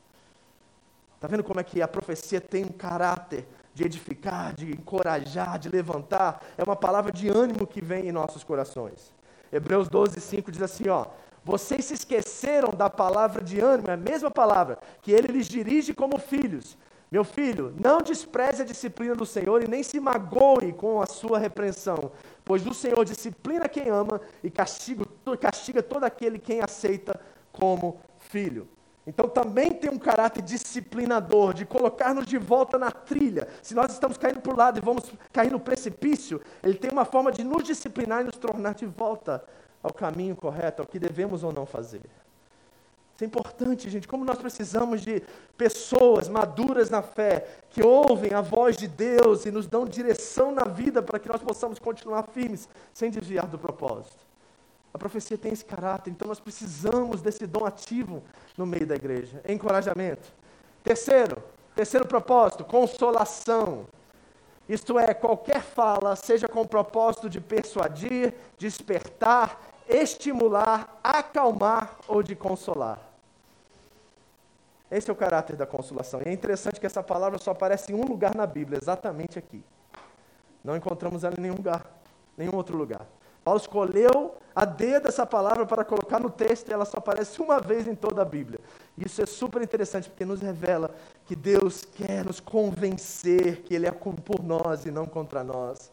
Está vendo como é que a profecia tem um caráter de edificar, de encorajar, de levantar. É uma palavra de ânimo que vem em nossos corações. Hebreus 12, 5 diz assim: ó, vocês se esqueceram da palavra de ânimo, é a mesma palavra, que ele lhes dirige como filhos. Meu filho, não despreze a disciplina do Senhor e nem se magoe com a sua repreensão, pois o Senhor disciplina quem ama e castiga, castiga todo aquele quem aceita como filho. Então também tem um caráter disciplinador, de colocar-nos de volta na trilha. Se nós estamos caindo para o lado e vamos cair no precipício, ele tem uma forma de nos disciplinar e nos tornar de volta ao caminho correto, ao que devemos ou não fazer. Isso é importante, gente. Como nós precisamos de pessoas maduras na fé, que ouvem a voz de Deus e nos dão direção na vida para que nós possamos continuar firmes, sem desviar do propósito. A profecia tem esse caráter, então nós precisamos desse dom ativo no meio da igreja. Encorajamento. Terceiro, terceiro propósito, consolação. Isto é, qualquer fala, seja com o propósito de persuadir, despertar, estimular, acalmar ou de consolar. Esse é o caráter da consolação. E é interessante que essa palavra só aparece em um lugar na Bíblia, exatamente aqui. Não encontramos ela em nenhum lugar, nenhum outro lugar. Paulo escolheu a dedo essa palavra para colocar no texto e ela só aparece uma vez em toda a Bíblia. Isso é super interessante porque nos revela que Deus quer nos convencer que Ele é por nós e não contra nós.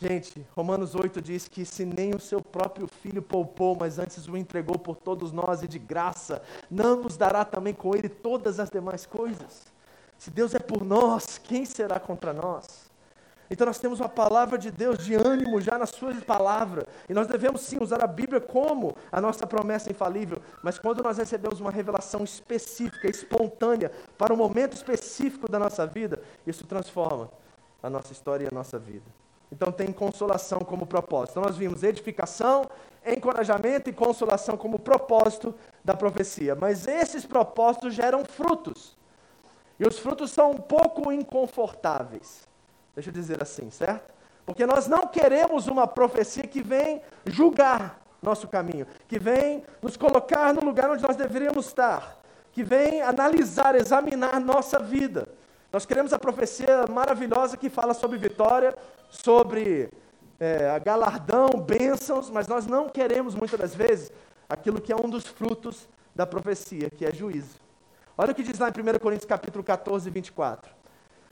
Gente, Romanos 8 diz que se nem o seu próprio filho poupou, mas antes o entregou por todos nós e de graça, não nos dará também com ele todas as demais coisas? Se Deus é por nós, quem será contra nós? Então nós temos uma palavra de Deus de ânimo já na sua palavra. E nós devemos sim usar a Bíblia como a nossa promessa infalível. Mas quando nós recebemos uma revelação específica, espontânea, para um momento específico da nossa vida, isso transforma a nossa história e a nossa vida. Então tem consolação como propósito. Então nós vimos edificação, encorajamento e consolação como propósito da profecia. Mas esses propósitos geram frutos. E os frutos são um pouco inconfortáveis. Deixa eu dizer assim, certo? Porque nós não queremos uma profecia que vem julgar nosso caminho, que vem nos colocar no lugar onde nós deveríamos estar, que vem analisar, examinar nossa vida. Nós queremos a profecia maravilhosa que fala sobre vitória, sobre é, galardão, bênçãos, mas nós não queremos muitas das vezes aquilo que é um dos frutos da profecia, que é juízo. Olha o que diz lá em 1 Coríntios capítulo 14, 24.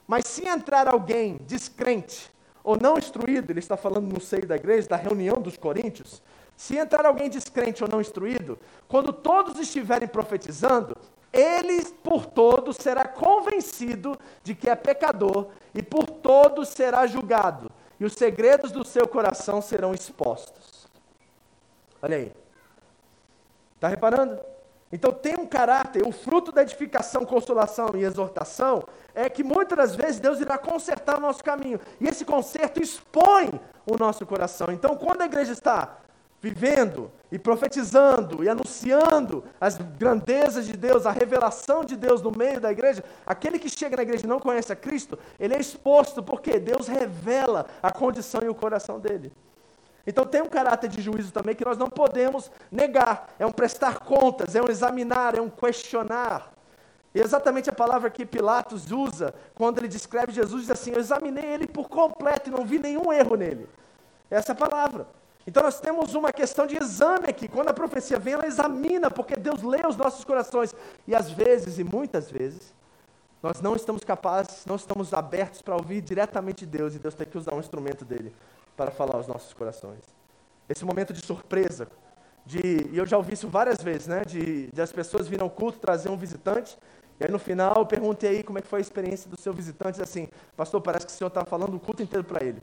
Mas se entrar alguém descrente ou não instruído, ele está falando no seio da igreja, da reunião dos coríntios, se entrar alguém descrente ou não instruído, quando todos estiverem profetizando, ele por todos será convencido de que é pecador e por todos será julgado, e os segredos do seu coração serão expostos. Olha aí. Está reparando? Então tem um caráter, o fruto da edificação, consolação e exortação é que muitas das vezes Deus irá consertar o nosso caminho. E esse conserto expõe o nosso coração. Então, quando a igreja está vivendo e profetizando e anunciando as grandezas de Deus, a revelação de Deus no meio da igreja, aquele que chega na igreja e não conhece a Cristo, ele é exposto porque Deus revela a condição e o coração dele. Então tem um caráter de juízo também que nós não podemos negar. É um prestar contas, é um examinar, é um questionar. E exatamente a palavra que Pilatos usa quando ele descreve Jesus, diz assim: Eu examinei ele por completo e não vi nenhum erro nele. Essa é a palavra. Então nós temos uma questão de exame aqui. Quando a profecia vem, ela examina, porque Deus lê os nossos corações. E às vezes, e muitas vezes, nós não estamos capazes, não estamos abertos para ouvir diretamente de Deus, e Deus tem que usar um instrumento dele para falar aos nossos corações. Esse momento de surpresa, de, e eu já ouvi isso várias vezes, né? De, de as pessoas virem ao culto trazer um visitante, e aí no final eu perguntei aí como é que foi a experiência do seu visitante, assim, pastor, parece que o senhor está falando o culto inteiro para ele.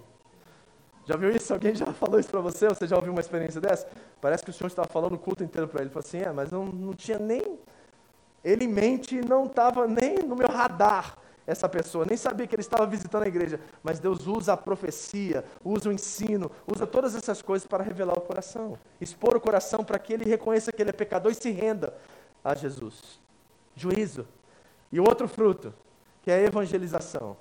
Já viu isso? Alguém já falou isso para você? Você já ouviu uma experiência dessa? Parece que o Senhor estava falando o culto inteiro para ele. Ele falou assim, é, mas não, não tinha nem... Ele mente não estava nem no meu radar essa pessoa, nem sabia que ele estava visitando a igreja. Mas Deus usa a profecia, usa o ensino, usa todas essas coisas para revelar o coração. Expor o coração para que ele reconheça que ele é pecador e se renda a Jesus. Juízo. E o outro fruto, que é a evangelização.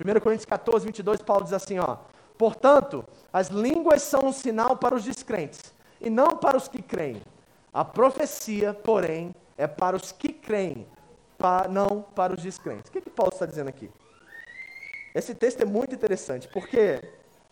1 Coríntios 14, 22, Paulo diz assim, ó... Portanto, as línguas são um sinal para os descrentes e não para os que creem. A profecia, porém, é para os que creem, para, não para os descrentes. O que, que Paulo está dizendo aqui? Esse texto é muito interessante, porque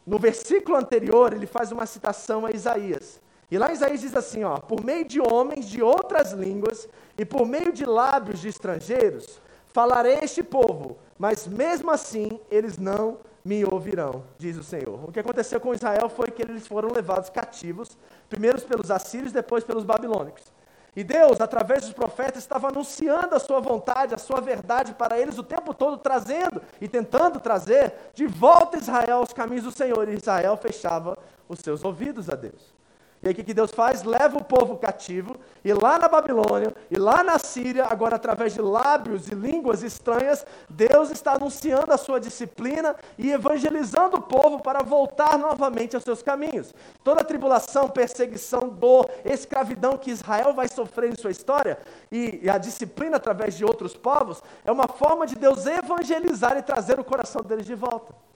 no versículo anterior ele faz uma citação a Isaías. E lá Isaías diz assim: ó, por meio de homens de outras línguas e por meio de lábios de estrangeiros, falarei este povo, mas mesmo assim eles não me ouvirão, diz o Senhor. O que aconteceu com Israel foi que eles foram levados cativos, primeiro pelos assírios, depois pelos babilônicos. E Deus, através dos profetas, estava anunciando a sua vontade, a sua verdade para eles o tempo todo, trazendo e tentando trazer de volta Israel aos caminhos do Senhor. E Israel fechava os seus ouvidos a Deus. E aí o que, Deus faz? Leva o povo cativo, e lá na Babilônia, e lá na Síria, agora através de lábios e línguas estranhas, Deus está anunciando a sua disciplina e evangelizando o povo para voltar novamente aos seus caminhos. Toda tribulação, perseguição, dor, escravidão que Israel vai sofrer em sua história, e, e a disciplina através de outros povos, é uma forma de Deus evangelizar e trazer o coração deles de volta.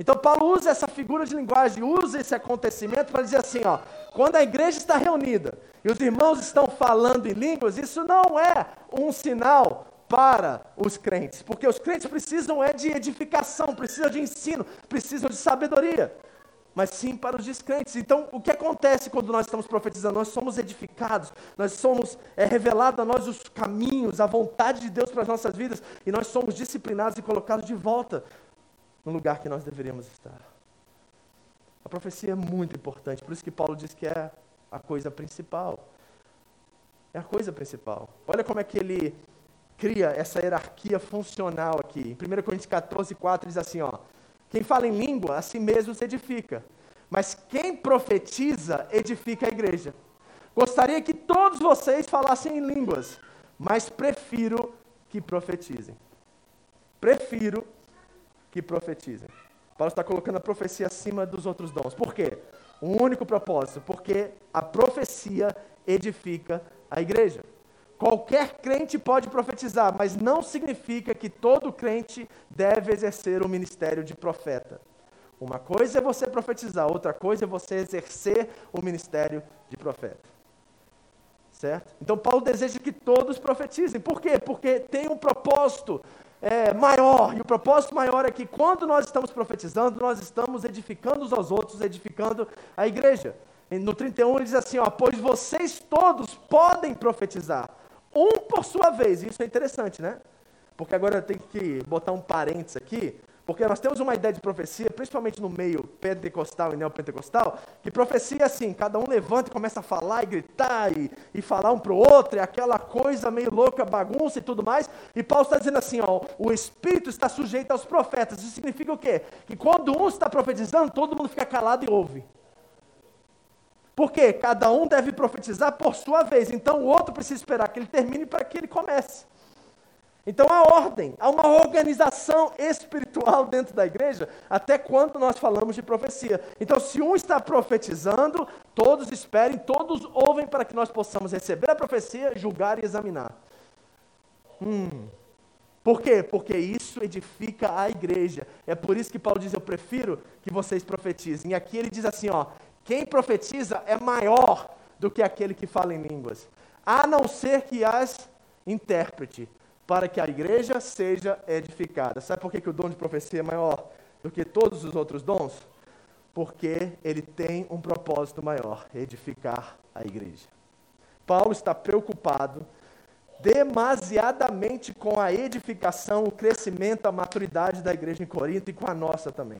Então Paulo usa essa figura de linguagem, usa esse acontecimento para dizer assim, ó, quando a igreja está reunida e os irmãos estão falando em línguas, isso não é um sinal para os crentes, porque os crentes precisam é de edificação, precisam de ensino, precisam de sabedoria, mas sim para os descrentes. Então, o que acontece quando nós estamos profetizando? Nós somos edificados, nós somos é, revelado a nós os caminhos, a vontade de Deus para as nossas vidas, e nós somos disciplinados e colocados de volta no lugar que nós deveríamos estar. A profecia é muito importante, por isso que Paulo diz que é a coisa principal. É a coisa principal. Olha como é que ele cria essa hierarquia funcional aqui. Em 1 Coríntios 14, 4 diz assim: ó, quem fala em língua, a si mesmo se edifica. Mas quem profetiza, edifica a igreja. Gostaria que todos vocês falassem em línguas, mas prefiro que profetizem. Prefiro que profetizem. Paulo está colocando a profecia acima dos outros dons. Por quê? Um único propósito, porque a profecia edifica a igreja. Qualquer crente pode profetizar, mas não significa que todo crente deve exercer o ministério de profeta. Uma coisa é você profetizar, outra coisa é você exercer o ministério de profeta. Certo? Então Paulo deseja que todos profetizem. Por quê? Porque tem um propósito é, maior. E o propósito maior é que quando nós estamos profetizando, nós estamos edificando uns aos outros, edificando a igreja. No 31 ele diz assim: ó, pois vocês todos podem profetizar, um por sua vez. Isso é interessante, né? Porque agora eu tenho que botar um parênteses aqui. Porque nós temos uma ideia de profecia, principalmente no meio pentecostal e neopentecostal, que profecia é assim, cada um levanta e começa a falar e gritar e, e falar um para o outro, e aquela coisa meio louca, bagunça e tudo mais. E Paulo está dizendo assim, ó, o Espírito está sujeito aos profetas. Isso significa o quê? Que quando um está profetizando, todo mundo fica calado e ouve. Porque cada um deve profetizar por sua vez. Então o outro precisa esperar que ele termine para que ele comece. Então há ordem, há uma organização espiritual dentro da igreja, até quando nós falamos de profecia. Então, se um está profetizando, todos esperem, todos ouvem para que nós possamos receber a profecia, julgar e examinar. Hum. Por quê? Porque isso edifica a igreja. É por isso que Paulo diz: Eu prefiro que vocês profetizem. E aqui ele diz assim: ó, quem profetiza é maior do que aquele que fala em línguas, a não ser que as intérprete para que a igreja seja edificada. Sabe por que, que o dom de profecia é maior do que todos os outros dons? Porque ele tem um propósito maior: edificar a igreja. Paulo está preocupado demasiadamente com a edificação, o crescimento, a maturidade da igreja em Corinto e com a nossa também.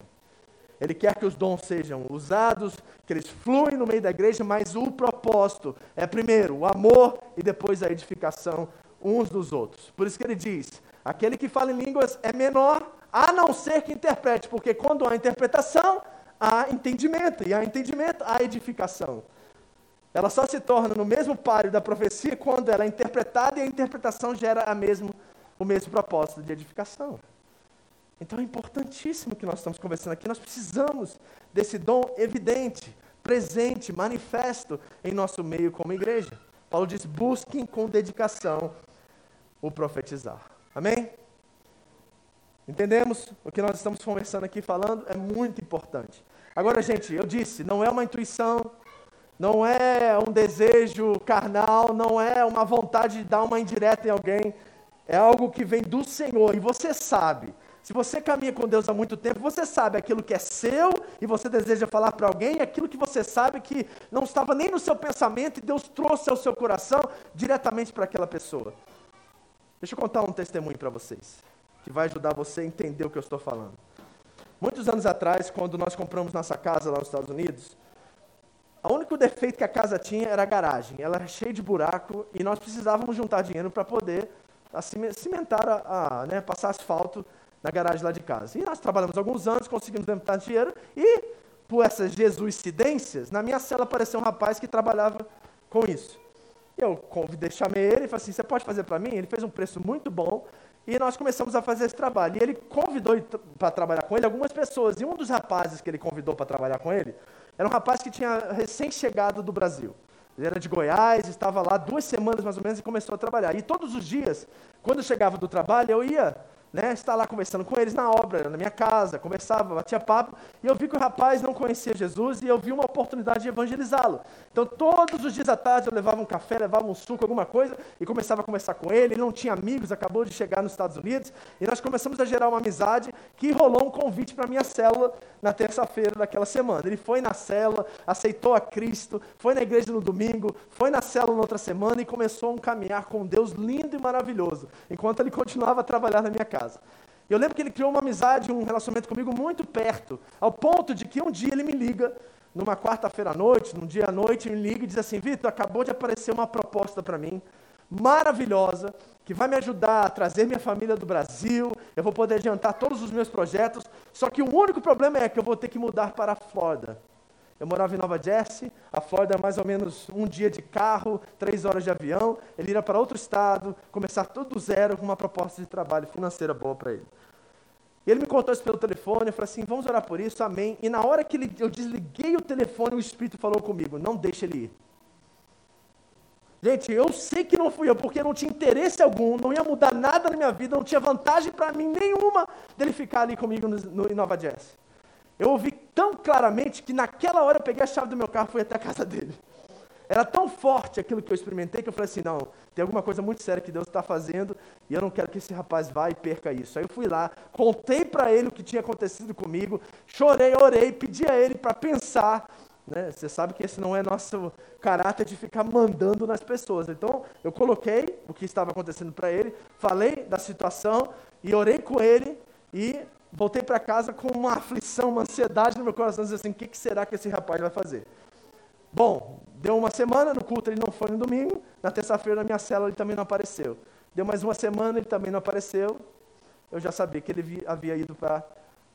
Ele quer que os dons sejam usados, que eles fluem no meio da igreja, mas o propósito é primeiro o amor e depois a edificação uns dos outros. Por isso que ele diz: aquele que fala em línguas é menor, a não ser que interprete, porque quando há interpretação, há entendimento, e há entendimento, há edificação. Ela só se torna no mesmo páreo da profecia quando ela é interpretada e a interpretação gera a mesmo, o mesmo propósito de edificação. Então é importantíssimo que nós estamos conversando aqui. Nós precisamos desse dom evidente, presente, manifesto em nosso meio como igreja. Paulo diz: busquem com dedicação o profetizar. Amém? Entendemos? O que nós estamos conversando aqui, falando, é muito importante. Agora, gente, eu disse, não é uma intuição, não é um desejo carnal, não é uma vontade de dar uma indireta em alguém, é algo que vem do Senhor, e você sabe. Se você caminha com Deus há muito tempo, você sabe aquilo que é seu e você deseja falar para alguém, aquilo que você sabe que não estava nem no seu pensamento e Deus trouxe ao seu coração diretamente para aquela pessoa. Deixa eu contar um testemunho para vocês, que vai ajudar você a entender o que eu estou falando. Muitos anos atrás, quando nós compramos nossa casa lá nos Estados Unidos, o único defeito que a casa tinha era a garagem. Ela era cheia de buraco e nós precisávamos juntar dinheiro para poder cimentar, a, a né, passar asfalto na garagem lá de casa. E nós trabalhamos alguns anos, conseguimos levantar dinheiro e por essas jesuicidências, na minha cela apareceu um rapaz que trabalhava com isso. Eu convidei, chamei ele e falei assim: você pode fazer para mim? Ele fez um preço muito bom e nós começamos a fazer esse trabalho. E ele convidou para trabalhar com ele algumas pessoas. E um dos rapazes que ele convidou para trabalhar com ele era um rapaz que tinha recém-chegado do Brasil. Ele era de Goiás, estava lá duas semanas mais ou menos e começou a trabalhar. E todos os dias, quando chegava do trabalho, eu ia né, estar lá conversando com eles na obra, na minha casa, conversava, batia papo, e eu vi que o rapaz não conhecia Jesus e eu vi uma oportunidade de evangelizá-lo. Então, todos os dias à tarde eu levava um café, levava um suco, alguma coisa, e começava a conversar com ele. Ele não tinha amigos, acabou de chegar nos Estados Unidos, e nós começamos a gerar uma amizade que rolou um convite para a minha célula na terça-feira daquela semana. Ele foi na célula, aceitou a Cristo, foi na igreja no domingo, foi na célula na outra semana e começou um caminhar com Deus lindo e maravilhoso, enquanto ele continuava a trabalhar na minha casa casa. Eu lembro que ele criou uma amizade, um relacionamento comigo muito perto, ao ponto de que um dia ele me liga, numa quarta-feira à noite, num dia à noite, me liga e diz assim: Vitor, acabou de aparecer uma proposta para mim, maravilhosa, que vai me ajudar a trazer minha família do Brasil, eu vou poder adiantar todos os meus projetos, só que o único problema é que eu vou ter que mudar para a Flórida. Eu morava em Nova Jersey, a Flórida é mais ou menos um dia de carro, três horas de avião. Ele ia para outro estado, começar tudo do zero com uma proposta de trabalho financeira boa para ele. E ele me contou isso pelo telefone, eu falei assim, vamos orar por isso, amém. E na hora que eu desliguei o telefone, o Espírito falou comigo, não deixe ele ir. Gente, eu sei que não fui eu, porque não tinha interesse algum, não ia mudar nada na minha vida, não tinha vantagem para mim nenhuma dele ficar ali comigo no, no, em Nova Jersey. Eu ouvi tão claramente que naquela hora eu peguei a chave do meu carro e fui até a casa dele. Era tão forte aquilo que eu experimentei que eu falei assim: não, tem alguma coisa muito séria que Deus está fazendo e eu não quero que esse rapaz vá e perca isso. Aí eu fui lá, contei para ele o que tinha acontecido comigo, chorei, orei, pedi a ele para pensar. Né? Você sabe que esse não é nosso caráter de ficar mandando nas pessoas. Então eu coloquei o que estava acontecendo para ele, falei da situação e orei com ele e voltei para casa com uma aflição, uma ansiedade no meu coração, dizendo assim, o que, que será que esse rapaz vai fazer? Bom, deu uma semana, no culto ele não foi no domingo, na terça-feira na minha célula ele também não apareceu. Deu mais uma semana, ele também não apareceu, eu já sabia que ele havia ido para,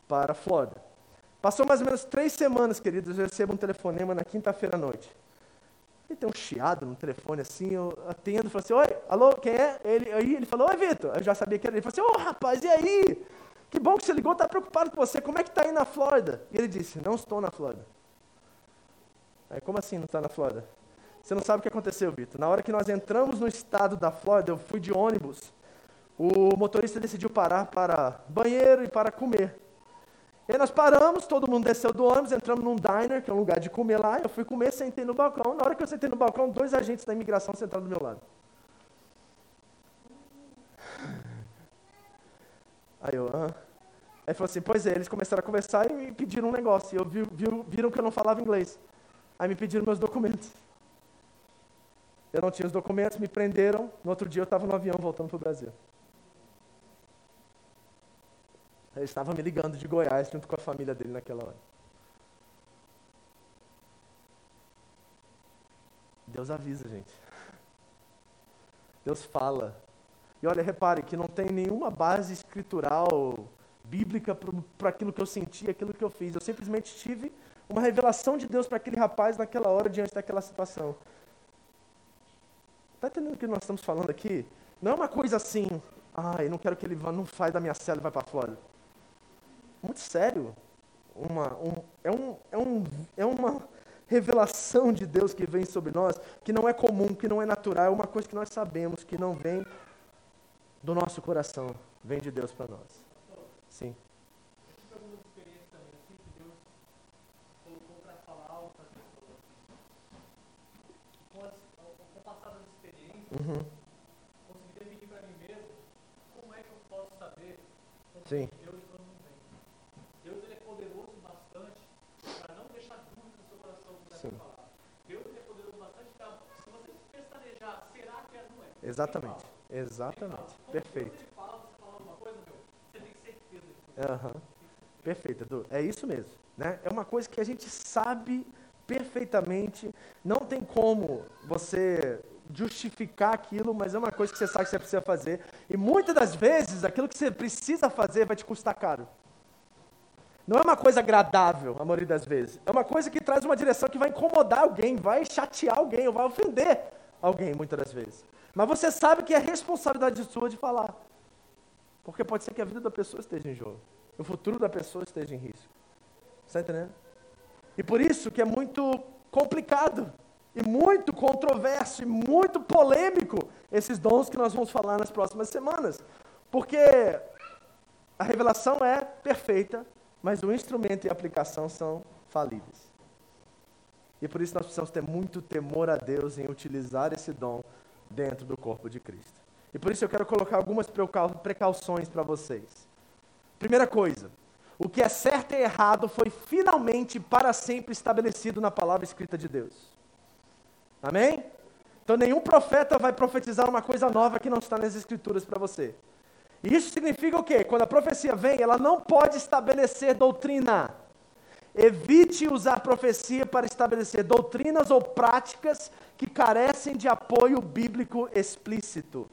para a Flórida. Passou mais ou menos três semanas, queridos, eu recebo um telefonema na quinta-feira à noite. E tem um chiado no telefone assim, eu atendo, falo assim, oi, alô, quem é? Ele, aí ele falou, oi Vitor. Eu já sabia que era ele. Ele falou assim, ô oh, rapaz, e aí? Que bom que você ligou, está preocupado com você. Como é que está aí na Flórida? E ele disse, não estou na Flórida. Aí, como assim não está na Flórida? Você não sabe o que aconteceu, Vitor. Na hora que nós entramos no estado da Flórida, eu fui de ônibus. O motorista decidiu parar para banheiro e para comer. E aí nós paramos, todo mundo desceu do ônibus, entramos num diner, que é um lugar de comer lá. Eu fui comer, sentei no balcão. Na hora que eu sentei no balcão, dois agentes da imigração sentaram do meu lado. Aí eu, ah. Aí falou assim, pois é, eles começaram a conversar e me pediram um negócio. E eu vi, viram, viram que eu não falava inglês. Aí me pediram meus documentos. Eu não tinha os documentos, me prenderam. No outro dia eu estava no avião voltando para o Brasil. Ele estava me ligando de Goiás junto com a família dele naquela hora. Deus avisa, gente. Deus fala. E olha, repare que não tem nenhuma base escritural bíblica para aquilo que eu senti, aquilo que eu fiz. Eu simplesmente tive uma revelação de Deus para aquele rapaz naquela hora, diante daquela situação. Está entendendo o que nós estamos falando aqui? Não é uma coisa assim, ah, eu não quero que ele vá, não faz da minha cela e vai para fora. Muito sério. Uma, um, é, um, é, um, é uma revelação de Deus que vem sobre nós, que não é comum, que não é natural, é uma coisa que nós sabemos, que não vem do nosso coração, vem de Deus para nós. Sim. Uhum. Consegui definir para mim mesmo como é que eu posso saber Sim. Deus quando não vem. Deus ele é poderoso bastante para não deixar dúvida no seu coração sobre essa palavra. Deus ele é poderoso bastante para, se você pestanejar, será que é não é? Exatamente. Exatamente. Perfeito. Você fala, você fala alguma coisa, meu, você tem certeza Uhum. Perfeito, Edu. É isso mesmo. Né? É uma coisa que a gente sabe perfeitamente. Não tem como você justificar aquilo, mas é uma coisa que você sabe que você precisa fazer. E muitas das vezes, aquilo que você precisa fazer vai te custar caro. não é uma coisa agradável, a maioria das vezes. É uma coisa que traz uma direção que vai incomodar alguém, vai chatear alguém, ou vai ofender alguém, muitas das vezes. Mas você sabe que é responsabilidade sua de falar. Porque pode ser que a vida da pessoa esteja em jogo. O futuro da pessoa esteja em risco. Está entendendo? E por isso que é muito complicado, e muito controverso, e muito polêmico esses dons que nós vamos falar nas próximas semanas. Porque a revelação é perfeita, mas o instrumento e a aplicação são falíveis. E por isso nós precisamos ter muito temor a Deus em utilizar esse dom dentro do corpo de Cristo. E por isso eu quero colocar algumas precauções para vocês. Primeira coisa, o que é certo e errado foi finalmente para sempre estabelecido na palavra escrita de Deus. Amém? Então nenhum profeta vai profetizar uma coisa nova que não está nas escrituras para você. E isso significa o quê? Quando a profecia vem, ela não pode estabelecer doutrina. Evite usar profecia para estabelecer doutrinas ou práticas que carecem de apoio bíblico explícito.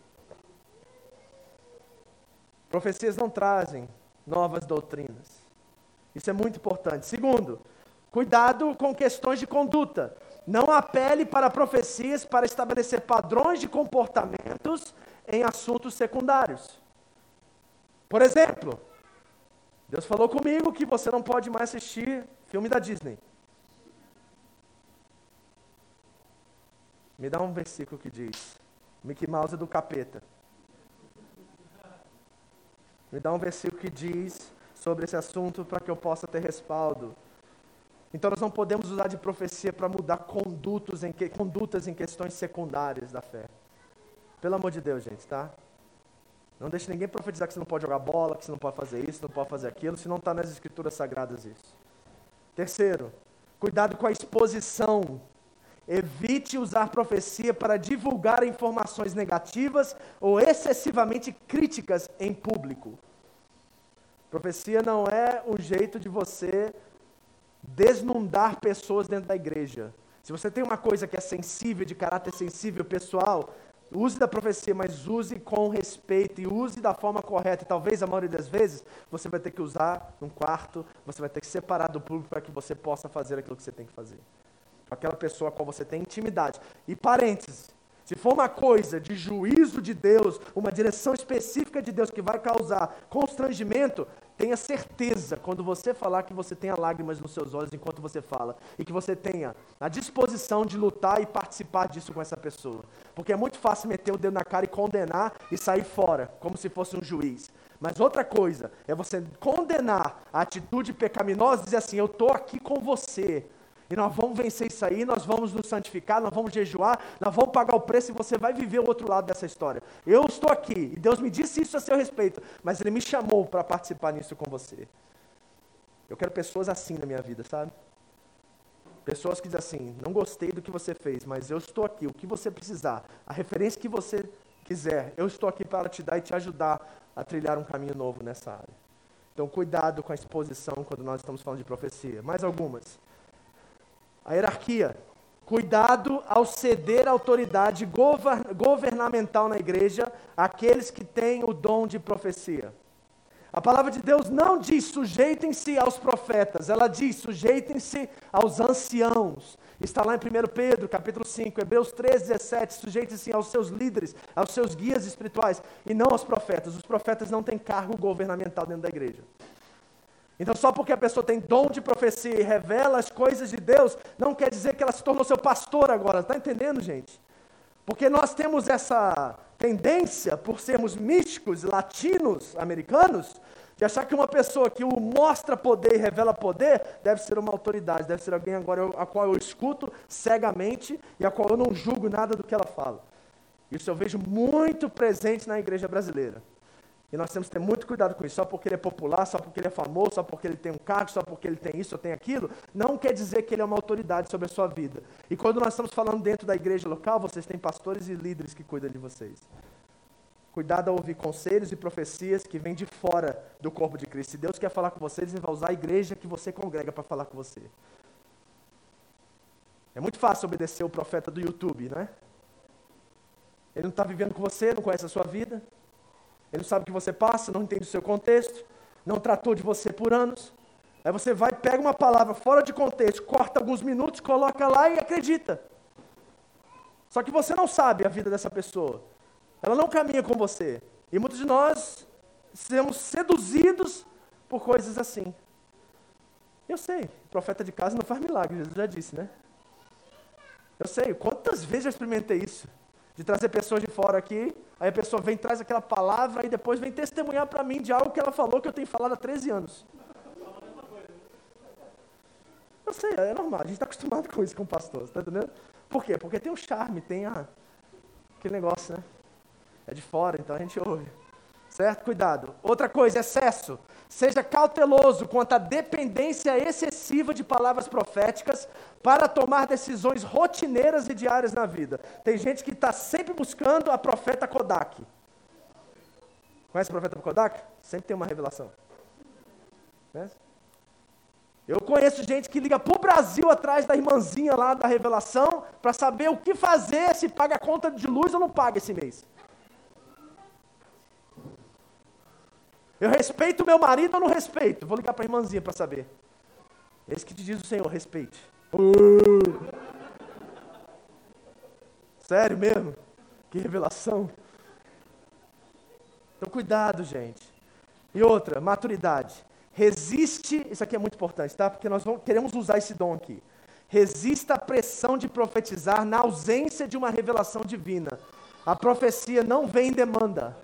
Profecias não trazem novas doutrinas. Isso é muito importante. Segundo, cuidado com questões de conduta. Não apele para profecias para estabelecer padrões de comportamentos em assuntos secundários. Por exemplo, Deus falou comigo que você não pode mais assistir filme da Disney. Me dá um versículo que diz: Mickey Mouse é do capeta. Me dá um versículo que diz sobre esse assunto para que eu possa ter respaldo. Então nós não podemos usar de profecia para mudar condutos em que, condutas em questões secundárias da fé. Pelo amor de Deus, gente, tá? Não deixe ninguém profetizar que você não pode jogar bola, que você não pode fazer isso, não pode fazer aquilo, se não está nas escrituras sagradas isso. Terceiro, cuidado com a exposição. Evite usar profecia para divulgar informações negativas ou excessivamente críticas em público. Profecia não é um jeito de você desnudar pessoas dentro da igreja. Se você tem uma coisa que é sensível, de caráter sensível, pessoal, use da profecia, mas use com respeito e use da forma correta. E talvez a maioria das vezes você vai ter que usar num quarto, você vai ter que separar do público para que você possa fazer aquilo que você tem que fazer aquela pessoa com a qual você tem intimidade. E parênteses, se for uma coisa de juízo de Deus, uma direção específica de Deus que vai causar constrangimento, tenha certeza quando você falar que você tenha lágrimas nos seus olhos enquanto você fala e que você tenha a disposição de lutar e participar disso com essa pessoa. Porque é muito fácil meter o dedo na cara e condenar e sair fora, como se fosse um juiz. Mas outra coisa é você condenar a atitude pecaminosa e dizer assim: Eu estou aqui com você e nós vamos vencer isso aí, nós vamos nos santificar, nós vamos jejuar, nós vamos pagar o preço e você vai viver o outro lado dessa história. Eu estou aqui e Deus me disse isso a seu respeito, mas Ele me chamou para participar nisso com você. Eu quero pessoas assim na minha vida, sabe? Pessoas que dizem assim: não gostei do que você fez, mas eu estou aqui, o que você precisar, a referência que você quiser, eu estou aqui para te dar e te ajudar a trilhar um caminho novo nessa área. Então, cuidado com a exposição quando nós estamos falando de profecia. Mais algumas. A hierarquia. Cuidado ao ceder autoridade governamental na igreja àqueles que têm o dom de profecia. A palavra de Deus não diz sujeitem-se aos profetas, ela diz sujeitem-se aos anciãos. Está lá em 1 Pedro, capítulo 5, Hebreus 13, 17, sujeitem-se aos seus líderes, aos seus guias espirituais, e não aos profetas. Os profetas não têm cargo governamental dentro da igreja. Então, só porque a pessoa tem dom de profecia e revela as coisas de Deus, não quer dizer que ela se tornou seu pastor agora. Está entendendo, gente? Porque nós temos essa tendência, por sermos místicos, latinos, americanos, de achar que uma pessoa que o mostra poder e revela poder deve ser uma autoridade, deve ser alguém agora a qual eu escuto cegamente e a qual eu não julgo nada do que ela fala. Isso eu vejo muito presente na igreja brasileira. E nós temos que ter muito cuidado com isso. Só porque ele é popular, só porque ele é famoso, só porque ele tem um cargo, só porque ele tem isso ou tem aquilo, não quer dizer que ele é uma autoridade sobre a sua vida. E quando nós estamos falando dentro da igreja local, vocês têm pastores e líderes que cuidam de vocês. Cuidado a ouvir conselhos e profecias que vêm de fora do corpo de Cristo. Se Deus quer falar com vocês, Ele vai usar a igreja que você congrega para falar com você. É muito fácil obedecer o profeta do YouTube, né? Ele não está vivendo com você, não conhece a sua vida. Ele sabe o que você passa, não entende o seu contexto, não tratou de você por anos. Aí você vai, pega uma palavra fora de contexto, corta alguns minutos, coloca lá e acredita. Só que você não sabe a vida dessa pessoa. Ela não caminha com você. E muitos de nós somos seduzidos por coisas assim. Eu sei, profeta de casa não faz milagre, Jesus já disse, né? Eu sei, quantas vezes eu experimentei isso? De trazer pessoas de fora aqui, aí a pessoa vem, traz aquela palavra e depois vem testemunhar para mim de algo que ela falou que eu tenho falado há 13 anos. Eu sei, é normal, a gente está acostumado com isso com pastor, tá entendendo? Por quê? Porque tem um charme, tem a, aquele negócio, né? É de fora, então a gente ouve. Certo? Cuidado. Outra coisa, excesso. Seja cauteloso quanto à dependência excessiva de palavras proféticas para tomar decisões rotineiras e diárias na vida. Tem gente que está sempre buscando a profeta Kodak. Conhece o profeta Kodak? Sempre tem uma revelação. Conhece? Eu conheço gente que liga para o Brasil atrás da irmãzinha lá da revelação para saber o que fazer, se paga a conta de luz ou não paga esse mês. Eu respeito meu marido ou não respeito? Vou ligar para a irmãzinha para saber. Esse que te diz o Senhor, respeite. Uh. Sério mesmo? Que revelação. Então cuidado, gente. E outra, maturidade. Resiste, isso aqui é muito importante, tá? Porque nós vamos, queremos usar esse dom aqui. Resista à pressão de profetizar na ausência de uma revelação divina. A profecia não vem em demanda.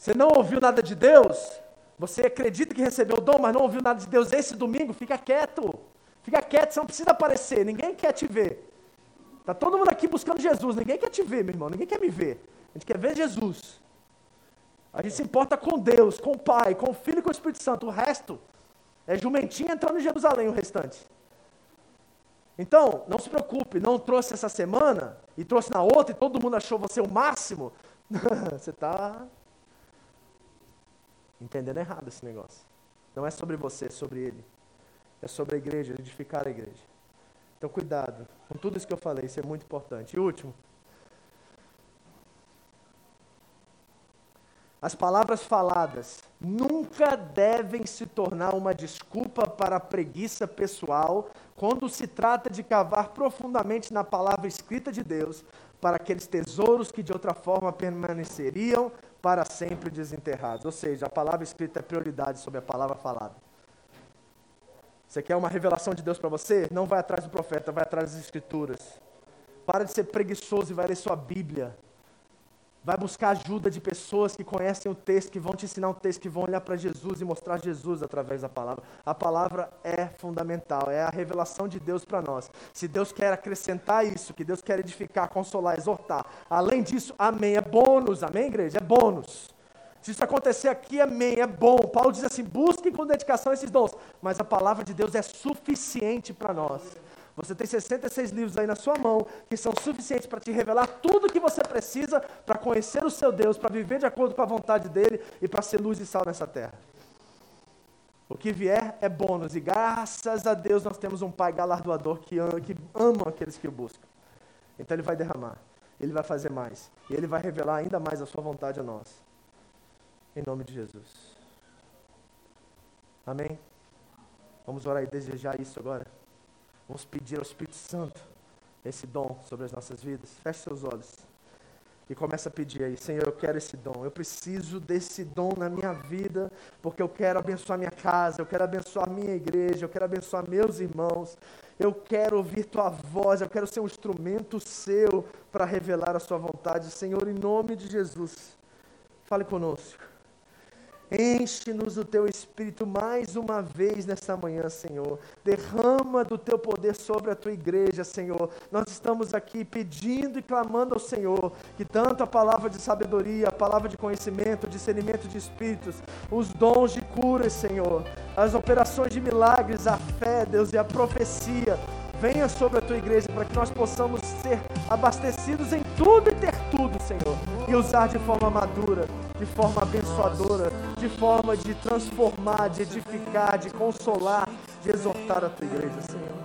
Você não ouviu nada de Deus? Você acredita que recebeu o dom, mas não ouviu nada de Deus esse domingo? Fica quieto. Fica quieto, você não precisa aparecer, ninguém quer te ver. Está todo mundo aqui buscando Jesus, ninguém quer te ver, meu irmão, ninguém quer me ver. A gente quer ver Jesus. A gente se importa com Deus, com o Pai, com o Filho e com o Espírito Santo. O resto é jumentinha entrando em Jerusalém, o restante. Então, não se preocupe, não trouxe essa semana e trouxe na outra e todo mundo achou você o máximo. você está entendendo errado esse negócio. Não é sobre você, é sobre ele. É sobre a igreja, edificar a igreja. Então, cuidado com tudo isso que eu falei, isso é muito importante. E último. As palavras faladas nunca devem se tornar uma desculpa para a preguiça pessoal quando se trata de cavar profundamente na palavra escrita de Deus para aqueles tesouros que de outra forma permaneceriam para sempre desenterrados. Ou seja, a palavra escrita é prioridade sobre a palavra falada. Você quer uma revelação de Deus para você? Não vai atrás do profeta, vai atrás das escrituras. Para de ser preguiçoso e vai ler sua Bíblia. Vai buscar ajuda de pessoas que conhecem o texto, que vão te ensinar um texto, que vão olhar para Jesus e mostrar Jesus através da palavra. A palavra é fundamental, é a revelação de Deus para nós. Se Deus quer acrescentar isso, que Deus quer edificar, consolar, exortar. Além disso, amém. É bônus, amém, igreja? É bônus. Se isso acontecer aqui, amém, é bom. Paulo diz assim: busquem com dedicação esses dons. Mas a palavra de Deus é suficiente para nós. Você tem 66 livros aí na sua mão que são suficientes para te revelar tudo o que você precisa para conhecer o seu Deus, para viver de acordo com a vontade dele e para ser luz e sal nessa terra. O que vier é bônus e graças a Deus nós temos um Pai galardoador que ama, que ama aqueles que o buscam. Então ele vai derramar, ele vai fazer mais e ele vai revelar ainda mais a sua vontade a nós. Em nome de Jesus. Amém? Vamos orar e desejar isso agora. Vamos pedir ao Espírito Santo esse dom sobre as nossas vidas. Feche seus olhos. E começa a pedir aí, Senhor, eu quero esse dom. Eu preciso desse dom na minha vida, porque eu quero abençoar minha casa, eu quero abençoar minha igreja, eu quero abençoar meus irmãos. Eu quero ouvir tua voz, eu quero ser um instrumento seu para revelar a sua vontade. Senhor, em nome de Jesus, fale conosco. Enche-nos do teu espírito mais uma vez nessa manhã, Senhor. Derrama do teu poder sobre a tua igreja, Senhor. Nós estamos aqui pedindo e clamando ao Senhor que tanto a palavra de sabedoria, a palavra de conhecimento, o discernimento de espíritos, os dons de cura, Senhor, as operações de milagres, a fé, Deus, e a profecia venha sobre a tua igreja para que nós possamos ser abastecidos em tudo e ter tudo, Senhor, e usar de forma madura, de forma abençoadora, de forma de transformar, de edificar, de consolar, de exortar a tua igreja, Senhor.